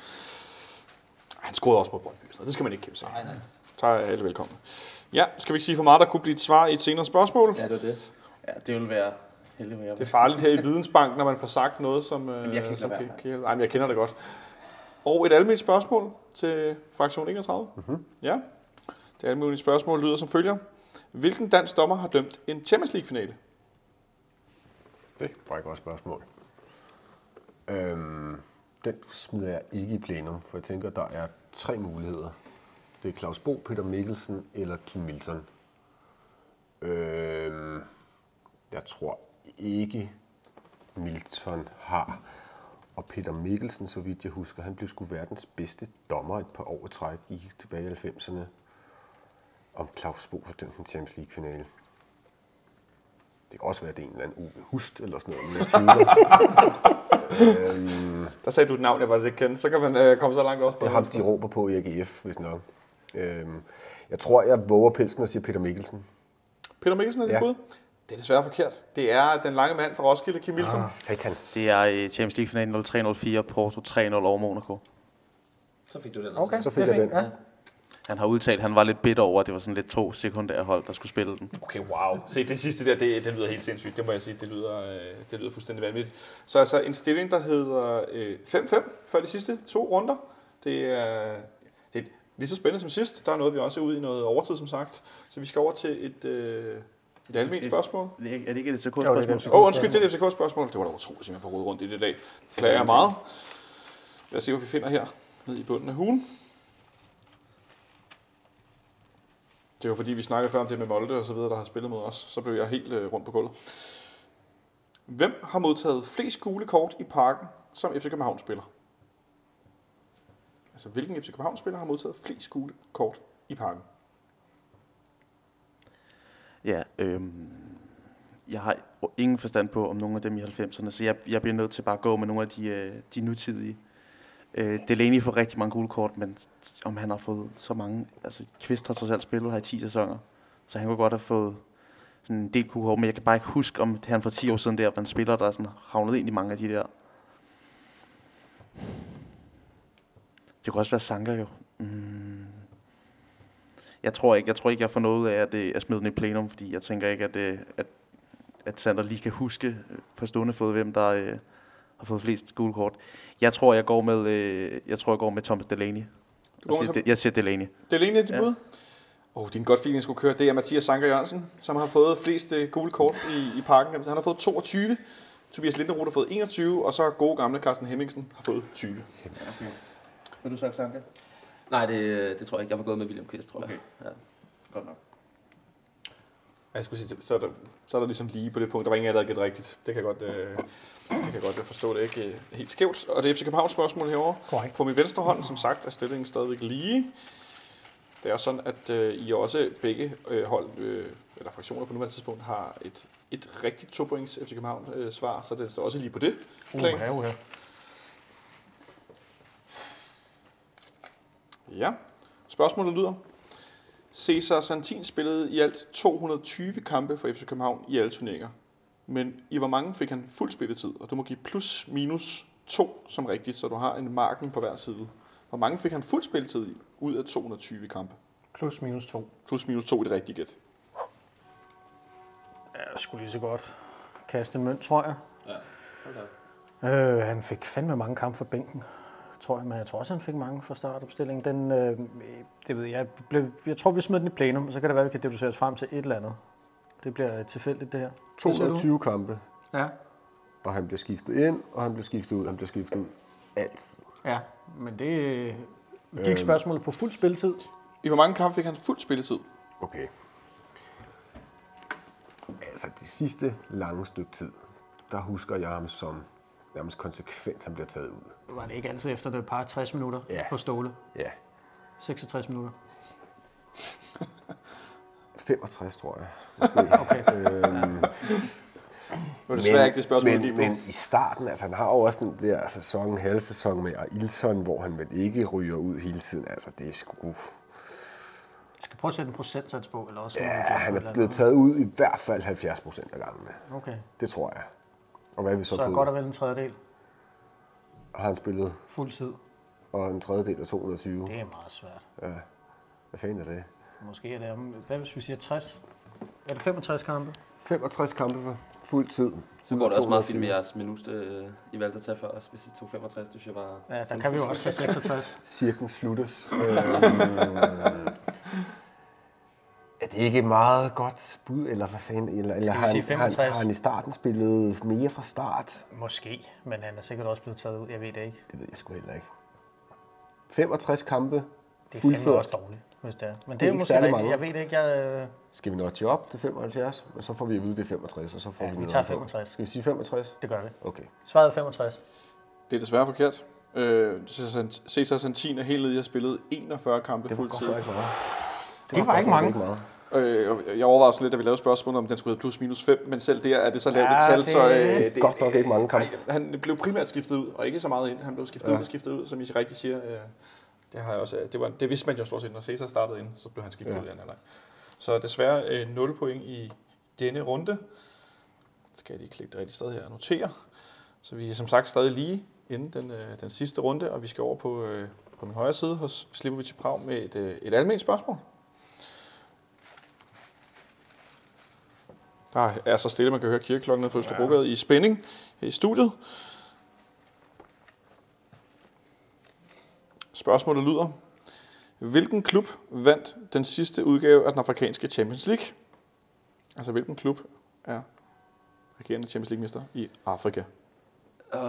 B: Han scorede også på Brøndby, så det skal man ikke kæmpe sig.
C: Nej, nej.
B: Så er alle velkommen. Ja, skal vi ikke sige for meget, der kunne blive et svar i et senere spørgsmål?
C: Ja, det var det.
D: Ja, det vil være heldig være.
B: Det er farligt her i Vidensbank, når man får sagt noget, som, øh,
D: jeg kan
B: som kan, kan hjælpe. Ej, men jeg kender det godt. Og et almindeligt spørgsmål til fraktion 31. Mm-hmm. Ja. Det almindelige spørgsmål lyder som følger. Hvilken dansk dommer har dømt en Champions League-finale?
F: Det var et godt spørgsmål. Øhm, den smider jeg ikke i plenum, for jeg tænker, der er tre muligheder. Det er Claus Bo, Peter Mikkelsen eller Kim Milton. Øhm, jeg tror ikke, Milton har. Og Peter Mikkelsen, så vidt jeg husker, han blev sgu verdens bedste dommer et par år i træk i tilbage i 90'erne. Om Claus Bo for den Champions League-finale. Det kan også være, at det er en eller anden Uwe Hust eller sådan noget, [laughs] øhm,
B: Der sagde du et navn, jeg faktisk ikke kendte. Så kan man øh, komme så langt også på
F: det er ham, de råber på i AGF, hvis nok. Øhm, jeg tror, jeg våger pelsen og siger Peter Mikkelsen.
B: Peter Mikkelsen er dit
F: Ja.
B: bud? Det er desværre forkert. Det er den lange mand fra Roskilde, Kim Milton. Ah.
F: Satan.
D: Det er i Champions League-finalen 03-04, Porto 3-0 over Monaco.
C: Så fik du den.
E: Okay,
F: Så fik
E: det
F: jeg
E: fint.
F: den.
E: Ja.
D: Han har udtalt, at han var lidt bitter over, at det var sådan lidt to sekundære hold, der skulle spille den.
B: Okay, wow. Se, det sidste der, det, det lyder helt sindssygt. Det må jeg sige, det lyder, øh, det lyder fuldstændig vanvittigt. Så altså en stilling, der hedder øh, 5-5 for de sidste to runder. Det er, det er lige så spændende som sidst. Der er noget, vi også er ude i noget overtid, som sagt. Så vi skal over til et, øh, et almindeligt spørgsmål.
D: Er det ikke- er det ikke et FCK-spørgsmål?
B: Åh, oh, undskyld, det er et FCK-spørgsmål. Det var da utroligt, at jeg får rodet rundt i det i dag. Klager jeg meget. Lad os se, hvad vi finder her. Nede i bunden af hugen. Det var fordi, vi snakkede før om det med Molde og så videre, der har spillet mod os. Så blev jeg helt øh, rundt på gulvet. Hvem har modtaget flest gule kort i parken som FC København spiller? Altså, hvilken FC København spiller har modtaget flest gule kort i parken?
D: Ja, øh, jeg har ingen forstand på om nogle af dem i 90'erne, så jeg, jeg bliver nødt til bare at gå med nogle af de, øh, de nutidige. Øh, Delaney får rigtig mange gule kort, men om han har fået så mange... Altså, Kvist har trods alt spillet her i 10 sæsoner, så han kunne godt have fået sådan en del gule kort, men jeg kan bare ikke huske, om han for 10 år siden der var en spiller, der sådan havnet ind i mange af de der. Det kunne også være Sanka jo. Mm. Jeg tror ikke, jeg tror ikke, jeg får noget af at, øh, at smide den i plenum, fordi jeg tænker ikke, at, øh, at, at Sander lige kan huske på stående fod, hvem der øh, har fået flest gule kort. Jeg tror, jeg går med, øh, jeg tror, jeg går med Thomas Delaney. Jeg siger, De- jeg siger Delaney.
B: Det er dit
D: Ja.
B: bud? Oh, din godt feeling skulle køre. Det er Mathias Sanker Jørgensen, som har fået flest øh, gule kort i, i parken. Han har fået 22. Tobias Linderoth har fået 21, og så gode gamle Carsten Hemmingsen har fået 20.
C: Vil du sagt Sanka? Nej, det, det tror jeg ikke. Jeg var gået med William Kvist, tror jeg. Ja.
D: Godt nok.
B: Jeg skulle sige, så er, der, så er der ligesom lige på det punkt. Der var ingen af der havde rigtigt. Det kan jeg godt, øh, det kan jeg godt forstå. Det er ikke øh, helt skævt. Og det er FC Københavns spørgsmål herovre.
E: Korrekt.
B: På min venstre hånd, som sagt, er stillingen stadigvæk lige. Det er sådan, at øh, I også begge øh, hold, øh, eller fraktioner på nuværende tidspunkt, har et, et rigtigt to points FC København øh, svar, så det står også lige på det plan.
E: Uha, uha.
B: Ja. Spørgsmålet lyder. Cesar Santin spillede i alt 220 kampe for FC København i alle turneringer. Men i hvor mange fik han fuld spilletid? Og du må give plus minus 2 som rigtigt, så du har en marken på hver side. Hvor mange fik han fuld spilletid i ud af 220 kampe?
E: Plus minus to.
B: Plus minus 2 i det rigtige gæt.
E: Ja, jeg skulle lige så godt kaste en mønt, tror jeg.
C: Ja.
E: Øh, han fik fandme mange kampe for bænken, tror jeg, men jeg tror også, han fik mange fra startopstillingen. Den, øh, det ved jeg, jeg, blev, jeg tror, vi smider den i plenum, og så kan det være, at vi kan deducere os frem til et eller andet. Det bliver tilfældigt, det her. Hvad siger du?
F: 220 kampe,
E: Ja.
F: og han bliver skiftet ind, og han bliver skiftet ud, han bliver skiftet ud. Altid.
E: ja, men det øh, gik spørgsmålet på fuld spilletid.
B: I hvor mange kampe fik han fuld spilletid?
F: Okay. Altså, det sidste lange stykke tid, der husker jeg ham som nærmest konsekvent, han bliver taget ud.
E: Var det ikke altid efter det par 60 minutter
F: Ja.
E: på Ståle?
F: Ja.
E: 66 minutter.
F: 65, tror jeg. [laughs] Måske.
E: Okay.
F: øhm,
B: Det var desværre ikke det spørgsmål,
F: men,
B: lige på.
F: men i starten, altså han har jo også den der sæson, halvsæson med Ailton, hvor han vel ikke ryger ud hele tiden. Altså det er sgu...
E: Jeg skal prøve at sætte en procentsats på, eller også...
F: Ja, han er blevet taget ud i hvert fald 70 procent af gangene.
E: Okay,
F: Det tror jeg. Og hvad er vi så,
E: så er
F: på?
E: godt og vel en tredjedel
F: Har han spillet,
E: fuld tid.
F: og en tredjedel af 220.
E: Det er meget svært.
F: Ja. Hvad fanden er det?
E: Måske er det om... Hvad hvis vi siger 60? Er det 65 kampe?
F: 65 kampe for fuld tid.
C: Så går det også meget fint med jeres minus, øh, I valgte at tage før os, hvis I tog 65, det synes jeg var...
E: Ja, der kan vi jo også tage 66.
F: Cirken sluttes. [laughs] er det ikke et meget godt bud, eller hvad fanden? Eller, eller har,
E: sige
F: han, har,
E: 65?
F: har han i starten spillet mere fra start?
E: Måske, men han er sikkert også blevet taget ud. Jeg ved det ikke.
F: Det ved jeg sgu heller ikke. 65 kampe,
E: Det er fandme
F: fuldført.
E: også dårligt, hvis det er. Men det,
F: er
E: er,
F: ikke
E: måske
F: særlig
E: rigtigt.
F: mange.
E: Jeg ved det ikke. Jeg, øh,
F: Skal vi notche op til 75? Men så får vi at vide, det er 65, og så får
E: Ja,
F: vi
E: vi
F: noget
E: tager
F: på.
E: 65.
F: Skal vi sige 65?
E: det gør vi.
F: Okay.
E: Svaret er 65.
B: Det er desværre forkert. Øh, Cesar Santin er helt nede i at have spillet 41 kampe
F: Det var ikke meget.
E: Det var ikke mange.
B: Øh, jeg overvejede sådan lidt, da vi lavede spørgsmålet, om den skulle hedde plus minus 5, men selv der er det så lavt
E: Ja,
B: et tal,
E: det-
B: så... Øh,
F: Det er godt nok ikke mange kampe.
B: Han blev primært skiftet ud, og ikke så meget ind. Han blev skiftet
F: Ja.
B: ud og skiftet ud, som I rigtigt siger. Øh, det, har jeg også, det, var, det vidste man jo stort set, når Cesar startede ind, så blev han skiftet
F: Ja.
B: ja. ud i anden halvleg. Så desværre øh, 0 point i denne runde. Skal jeg lige klikke det rigtige sted her og notere. Så vi er som sagt stadig lige inden den, øh, den sidste runde, og vi skal over på, øh, på min højre side hos Slivovic i Prag med et, øh, et almindeligt spørgsmål. Der er så stille, man kan høre kirkeklokken nede fra Østerbrogade i spænding her i studiet. Spørgsmålet lyder. Hvilken klub vandt den sidste udgave af den afrikanske Champions League? Altså, hvilken klub er regerende Champions League-mester i Afrika?
C: Uh,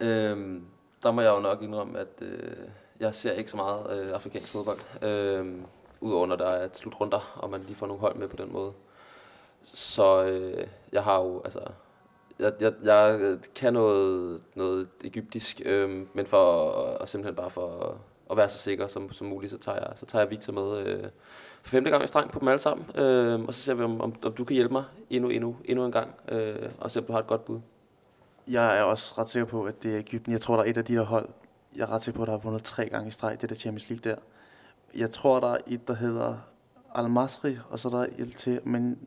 C: øhm, der må jeg jo nok indrømme, at øh, jeg ser ikke så meget øh, afrikansk fodbold. Øh, Udover når der er et slutrunder, og man lige får nogle hold med på den måde. Så øh, jeg har jo, altså... Jeg, jeg, jeg kan noget, noget egyptisk, øh, men for og simpelthen bare for at være så sikker som, som muligt, så tager jeg, så tager jeg Victor med øh, for femte gang i streng på dem alle sammen. Øh, og så ser vi, om, om, om du kan hjælpe mig endnu, endnu, endnu en gang, øh, og se om du har et godt bud.
D: Jeg er også ret sikker på, at det er Ægypten. Jeg tror, der er et af de her hold, jeg er ret sikker på, der har vundet tre gange i streg, det der Champions League der. Jeg tror, der er et, der hedder Al-Masri, og så er der et til, men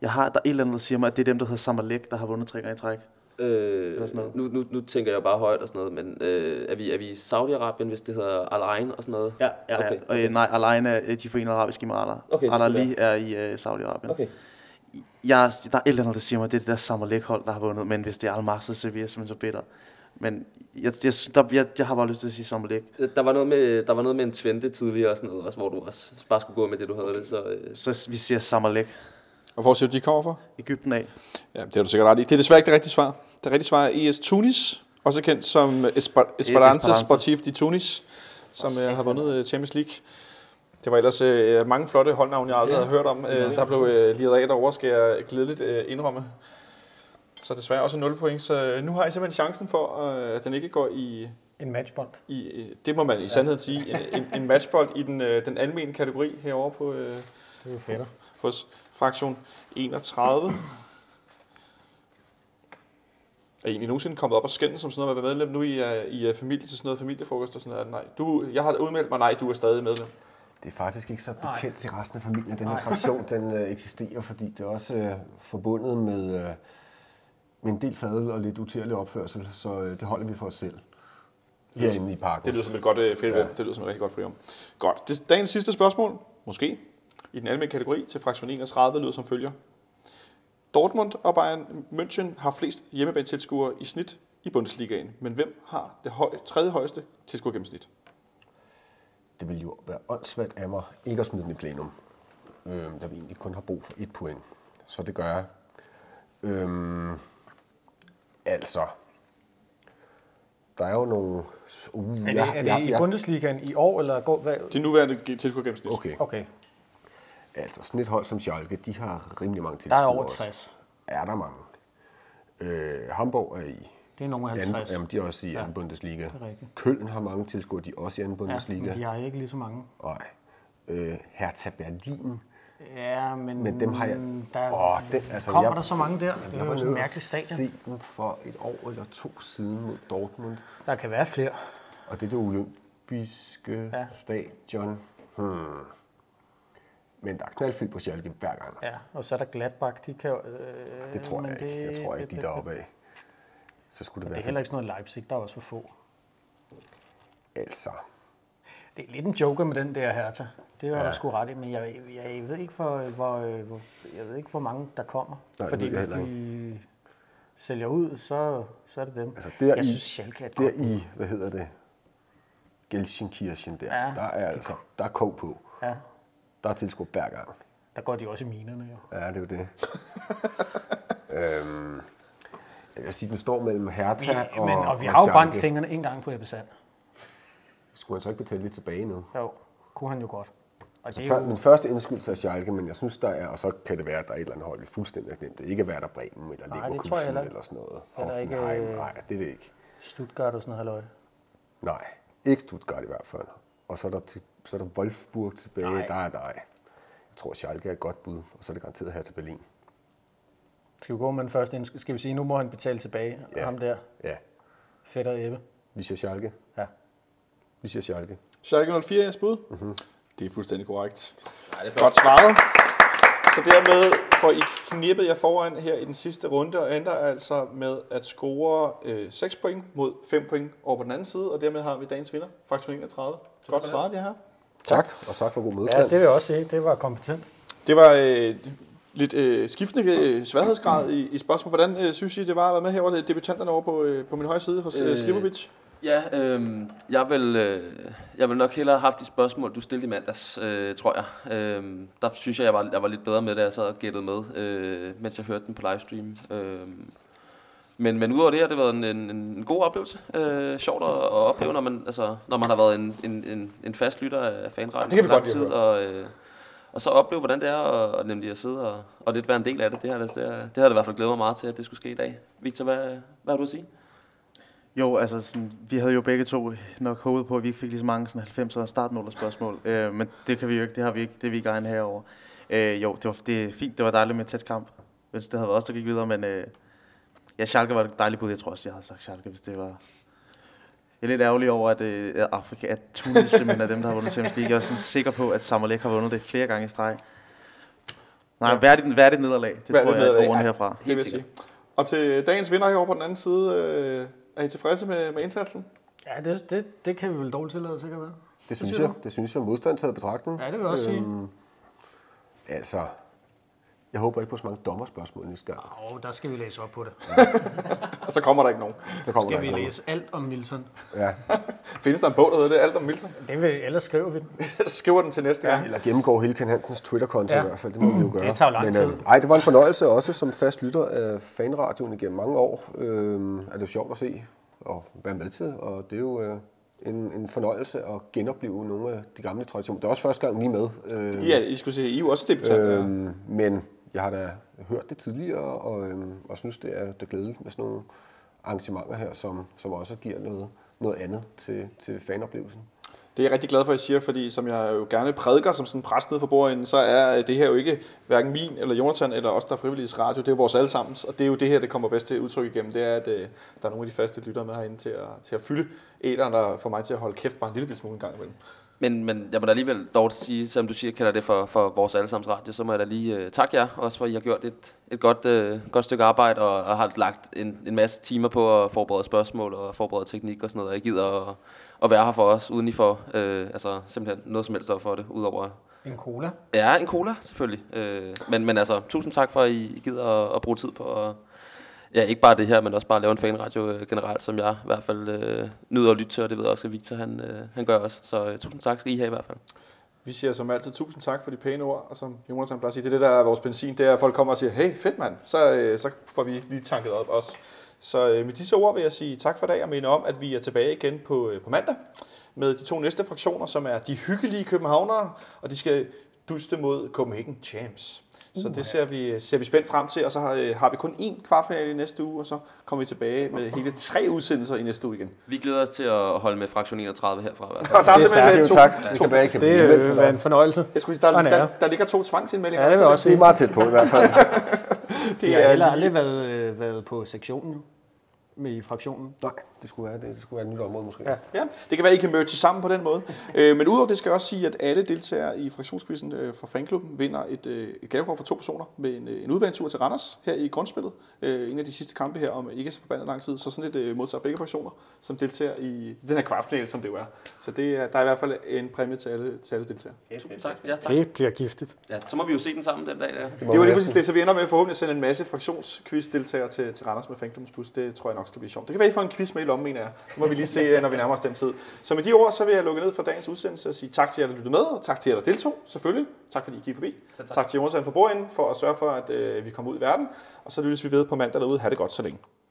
D: jeg har, der er et eller andet, der siger mig, at det er dem, der hedder Samalek, der har vundet tre gange i træk.
C: Øh, nu, nu, nu tænker jeg bare højt og sådan noget, men øh, er, vi, er vi i Saudi-Arabien, hvis det hedder Al Ain og sådan noget?
D: Ja, ja,
C: Okay,
D: ja. Okay. Øh, nej, Al-Ain er øh, de forenede arabiske emirater.
C: Okay, så
D: Al-Ali er i øh, Saudi-Arabien.
C: Okay.
D: Jeg, der er et eller andet, der siger mig, at det er det der Samalek hold, der har vundet, men hvis det er Al-Masr, så bliver jeg simpelthen så bitter. Men jeg, jeg, der, jeg, jeg har bare lyst til at sige Samalek.
C: Der var noget med, der var noget med en Twente tidligere, og sådan noget, også, hvor du også bare skulle gå med det, du havde det. Så, øh,
D: Så vi siger Samalek.
B: Og hvor siger du, de kommer fra?
D: Ægypten af.
B: Ja, det har du sikkert ret i. Det er desværre ikke det rigtige svar. Det rigtige svar er ES Tunis, også kendt som Esper- Esperance
D: Esperance.
B: Sportif de Tunis, som øh, har vundet øh, Champions League. Det var ellers øh, mange flotte holdnavne, jeg aldrig
E: Ja.
B: havde hørt om. Øh, der blev øh, liret af derovre, skal jeg glædeligt øh, indrømme. Så desværre også 0 point. Så øh, nu har I simpelthen chancen for, øh, at den ikke går i,
E: En matchbold.
B: i det må man i sandhed sige, en, en, en matchbold i den, øh, den almene kategori herovre på, øh,
E: Det er jo fedt.
B: Hos fraktion 31. Er I egentlig nogensinde kommet op og skændes som sådan noget at være medlem? Nu I er, I er familie til sådan noget familiefrokost og sådan noget. Nej, du, jeg har udmeldt mig, nej, du er stadig medlem.
F: Det er faktisk ikke så
E: Nej.
F: bekendt til resten af familien. Den her fraktion, den øh, eksisterer, fordi det er også øh, forbundet med, øh, med en del fadel og lidt utærlig opførsel, så øh, det holder vi for os selv. Herinde i parken.
B: Det lyder som et godt øh, frirum.
F: Ja.
B: Det lyder som et rigtig godt frirum. Godt. Det, dagens sidste spørgsmål, måske, i den almindelige kategori til fraktion 31, lyder som følger. Dortmund og Bayern München har flest hjemmebanetilskuere i snit i Bundesligaen, men hvem har det høj, tredje højeste tilskuergennemsnit?
F: Det vil jo være åndssvagt af mig ikke at smide den i plenum, øh, da vi egentlig kun har brug for et point. Så det gør jeg. Øhm, altså, der er jo nogle... Uh,
E: Er det, er det i Bundesligaen i år, eller går, hvad?
B: Det nuværende tilskuergennemsnit.
F: Okay,
E: Okay,
F: altså sådan et hold som Schalke, de har rimelig mange
E: der
F: tilskuere.
E: er over
F: også.
E: 60.
F: Er der mange. Øh, Hamburg er i
E: Det er nogle af
F: anden,
E: 50.
F: jamen, de er også i
E: Ja,
F: anden Bundesliga.
E: det er rigtigt.
F: Køln har mange tilskuere, de er også i anden
E: Ja,
F: Bundesliga.
E: men de har ikke lige så mange.
F: Nej. Øh, Hertha Berlin.
E: Ja, men,
F: Men dem har jeg-
E: Der,
F: Åh, den- altså,
E: kommer
F: jeg-
E: der så mange der? Det er
F: Jeg
E: jo sådan en mærkelig stadion.
F: se dem for et år eller to siden mod Dortmund.
E: Der kan være flere.
F: Og det er det olympiske
E: Ja.
F: ja. stadion. Hmm. Men der er knaldfyldt på Schalke hver gang.
E: Ja, og så er der Gladbach. De kan, øh,
F: Det tror jeg ikke. Jeg tror ikke, de er
E: det-
F: deroppe af. Så skulle det
E: Det
F: være
E: er heller ikke sådan noget Leipzig, der er også for få.
F: Altså,
E: Det er lidt en joker med den der Hertha. Det har ja. Du sgu ret i, men jeg, jeg, jeg, ved ikke, hvor, hvor, hvor, jeg ved ikke, hvor mange der kommer.
F: Nej,
E: Fordi
F: det
E: hvis de sælger ud, så, så er det dem.
F: altså der,
E: jeg
F: i,
E: synes, Schalke er
F: der i, hvad hedder det, Gelsenkirchen der,
E: Ja,
F: der er
E: det
F: altså, der er kog på.
E: Ja,
F: Der er tilskuer hver gang.
E: der går de også i minerne jo.
F: Ja, det er jo det. [laughs] øhm, jeg vil sige, den står mellem Hertha
E: Vi,
F: og
E: men, og vi
F: og
E: har jo brændt fingrene en gang på Ebbe Sand.
F: Skulle han så ikke betale lidt tilbage nu?
E: Jo, kunne han jo godt. Og det er jo,
F: min første indskydelse er Schalke, men jeg synes, der er, og så kan det være, at der er et eller andet hold, vi fuldstændig har glemt det. Ikke Werder Bremen eller
E: Nej,
F: Leverkusen eller sådan noget.
E: Heller ikke,
F: Hoffenheim,
E: øh,
F: nej, det er det ikke.
E: Stuttgart og sådan noget halløj.
F: Nej, ikke Stuttgart i hvert fald. Og så er der, til, så er der Wolfsburg tilbage.
E: Nej.
F: Der er nej. Jeg tror, Schalke er et godt bud, og så er det garanteret her til Berlin.
E: Skal vi gå med den første? Skal vi sige, nu må han betale tilbage?
F: Ja.
E: Ham der,
F: Ja,
E: Fætter Ebbe.
F: vi siger Schalke.
E: Ja.
F: Vi siger Schalke.
B: Schalke 04 jeres bud?
F: Mhm.
B: Mm-hmm. Det er fuldstændig korrekt.
C: nej, det er
B: Godt svaret. Så dermed får I knippet jer foran her i den sidste runde, og ender altså med at score øh, 6 point mod 5 point over på den anden side, og dermed har vi dagens vinder, fraktion 31. Godt svaret, det her.
F: Tak, og tak for god
E: Ja,
F: modstand.
E: det vil jeg også sige. Det var kompetent.
B: Det var øh, lidt øh, skiftende øh, sværhedsgrad i, i spørgsmål. Hvordan øh, synes I, det var at være med herovre, debutanterne over på, øh, på min højre side hos øh,
C: Øh,
B: Slivovic?
C: Ja, øh, jeg, vil, øh, jeg vil nok hellere have haft de spørgsmål, du stillede i mandags, øh, tror jeg. Øh, der synes jeg, jeg var, jeg var lidt bedre med det, jeg så gættede med, øh, mens jeg hørte den på livestream. Øh, men, men udover det har det været en, en, en god oplevelse. Øh, sjovt at, at opleve, når man, altså, når man har været en, en, en, en fast lytter af fanretten
B: det kan vi godt
C: tid. Og, øh, og så opleve, hvordan det er at, at nemlig at sidde og, og lidt være en del af det. Det har det, det, har, det har det i hvert fald glædet mig meget til, at det skulle ske i dag. Victor, hvad, hvad har du at sige?
D: Jo, altså, sådan, vi havde jo begge to nok håbet på, at vi ikke fik lige så mange sådan 90'er startnuller spørgsmål. Øh, men det kan vi jo ikke, det har vi ikke, det er vi ikke egne herovre. Øh, jo, det, var, det er fint, det var dejligt med et tæt kamp, hvis det havde været os, der gik videre, men øh, ja, Schalke var et dejligt bud. Jeg tror også, jeg havde sagt Schalke, hvis det var... Jeg er lidt ærgerlig over, at, øh, Afrika, at Tunis simpelthen er dem, der har vundet Champions League. Jeg er sådan sikker på, at Samalek har vundet det flere gange i streg. Nej,
B: Ja.
D: værdigt, værdigt nederlag. Det
B: Værdigt
D: tror jeg,
B: nederlag,
D: er ordene
B: ja.
D: herfra.
B: Det vil sige. Og til dagens vinder herovre på den anden side, øh, er I tilfredse med, med indsatsen?
E: Ja, det, det, det kan vi vel dårligt tillade, sikkert være.
F: Det synes jeg. Det synes jeg. Modstand taget betragtning.
E: Ja, det vil jeg også sige.
F: Øhm, altså, Jeg håber ikke på så mange dommerspørgsmål næste gang.
E: Og der skal vi læse op på det.
B: Og [laughs] så kommer der ikke nogen.
F: Så kommer
E: Skal
F: der
E: vi
F: ikke nogen.
E: læse alt om Milton?
F: Ja. [laughs]
B: Findes der en bog, der hedder det? Alt om Milton?
E: Det vil, ellers skriver vi den. [laughs]
B: Skriver den til næste gang.
F: Eller gennemgår hele Ken Hansens Twitter-konto
E: Ja.
F: i hvert fald. Det må vi jo gøre.
E: Det tager jo lang
F: Men,
E: tid.
F: Øh, ej, det var en fornøjelse også som fast lytter af fanradioen igennem mange år. Øh, er det jo sjovt at se og være med til. Og det er jo øh, en, en fornøjelse at genopleve nogle af de gamle traditioner. Det er også første gang, vi er med. Øh,
B: Ja, I skulle se, I er jo også debutant. Øh,
F: men jeg har da hørt det tidligere, og, øh, og synes, det er, det er glædeligt med sådan nogle arrangementer her, som, som også giver noget, noget andet til, til fanoplevelsen.
B: Det er jeg rigtig glad for, at I siger, fordi som jeg jo gerne prædiker som sådan en præst nede for bordenden, så er det her jo ikke hverken min eller Jonathan eller os, der er frivilliges radio. Det er vores allesammens, og det er jo det her, det kommer bedst til udtryk igennem. Det er, at øh, der er nogle af de faste lyttere med herinde til at, til at fylde æderen, der får mig til at holde kæft bare en lille smule en gang imellem.
C: Men, men jeg må da alligevel dog sige, som du siger, kalder det for, for vores allesammens radio, så må jeg da lige uh, takke jer, også for at I har gjort et, et godt, uh, godt stykke arbejde, og, og har lagt en, en masse timer på at forberede spørgsmål og forberede teknik og sådan noget, og I gider at, at være her for os, uden I får uh, altså, simpelthen noget som helst for det, udover
E: En cola.
C: Ja, en cola, selvfølgelig. Øh, men, men altså, tusind tak for, at I I gider at, at bruge tid på at, ja, ikke bare det her, men også bare lave en fanradio øh, generelt, som jeg i hvert fald øh, nyder at lytte til, og det ved jeg også, at Victor han, øh, han gør også. Så øh, tusind tak skal I have i hvert fald.
B: Vi siger som altid tusind tak for de pæne ord, og som Jonas han plejer at sige, det er det, der er vores benzin, det er, at folk kommer og siger, hey, fedt mand, så, øh, så får vi lige tanket op også. Så øh, med disse ord vil jeg sige tak for i dag, og minde om, at vi er tilbage igen på, øh, på mandag med de to næste fraktioner, som er de hyggelige københavnere, og de skal duste mod Copenhagen Champs. Så det ser vi, ser vi spændt frem til, og så har, øh, har vi kun én kvartfinale i næste uge, og så kommer vi tilbage med hele tre udsendelser i næste uge igen.
C: Vi glæder os til at holde med fraktion 31 herfra.
B: Og der er,
E: Det er
B: simpelthen
F: Det er
B: to,
F: tak. Det I kan
E: Det
F: blive
E: øh,
F: det.
E: en fornøjelse.
B: Jeg skulle sige, der, der,
E: ære.
B: der ligger to tvangsindmeldinger.
E: Ja, det vil jeg også
F: Det er meget tæt på i hvert fald. [laughs]
E: Det har heller aldrig været, øh, været på sektionen jo. Med i fraktionen.
F: Nej, det skulle være, det, det skulle være et nyt område måske.
E: Ja.
B: Ja, det kan være, I kan merge sammen på den måde. [laughs] øh, men udover det skal jeg også sige, at alle deltagere i fraktionskvisten øh, fra fanklubben vinder et, øh, et gavekort for to personer med en, øh, en udbanetur til Randers her i grundspillet. Øh, en af de sidste kampe her om ikke så forbandet lang tid. Så sådan et øh, modtager begge fraktioner, som deltager i den her kvartfinale, som det jo er. Så det er, der er i hvert fald en præmie til alle, til alle deltagere.
C: Tusind tak. Ja, tak.
E: Det bliver giftigt.
C: Ja, så må vi jo se den sammen den dag. Ja.
B: Det var lige præcis det, så vi ender med forhåbentlig at sende en masse fraktionsquiz-deltagere til, til Randers med Fanklubbens Plus. Det tror jeg nok skal blive sjovt. Det kan være, I får en quiz med i lommen, mener jeg. Det må vi lige se, øh, når vi nærmer os den tid. Så med de ord, så vil jeg lukke ned for dagens udsendelse og sige tak til jer, der lyttede med, og tak til jer, der deltog, selvfølgelig. Tak fordi I gik forbi.
C: tak.
B: Tak til Jonathan for bordenden for at sørge for, at øh, vi kommer ud i verden. Og så lyttes vi ved på mandag derude. Ha' det godt så længe.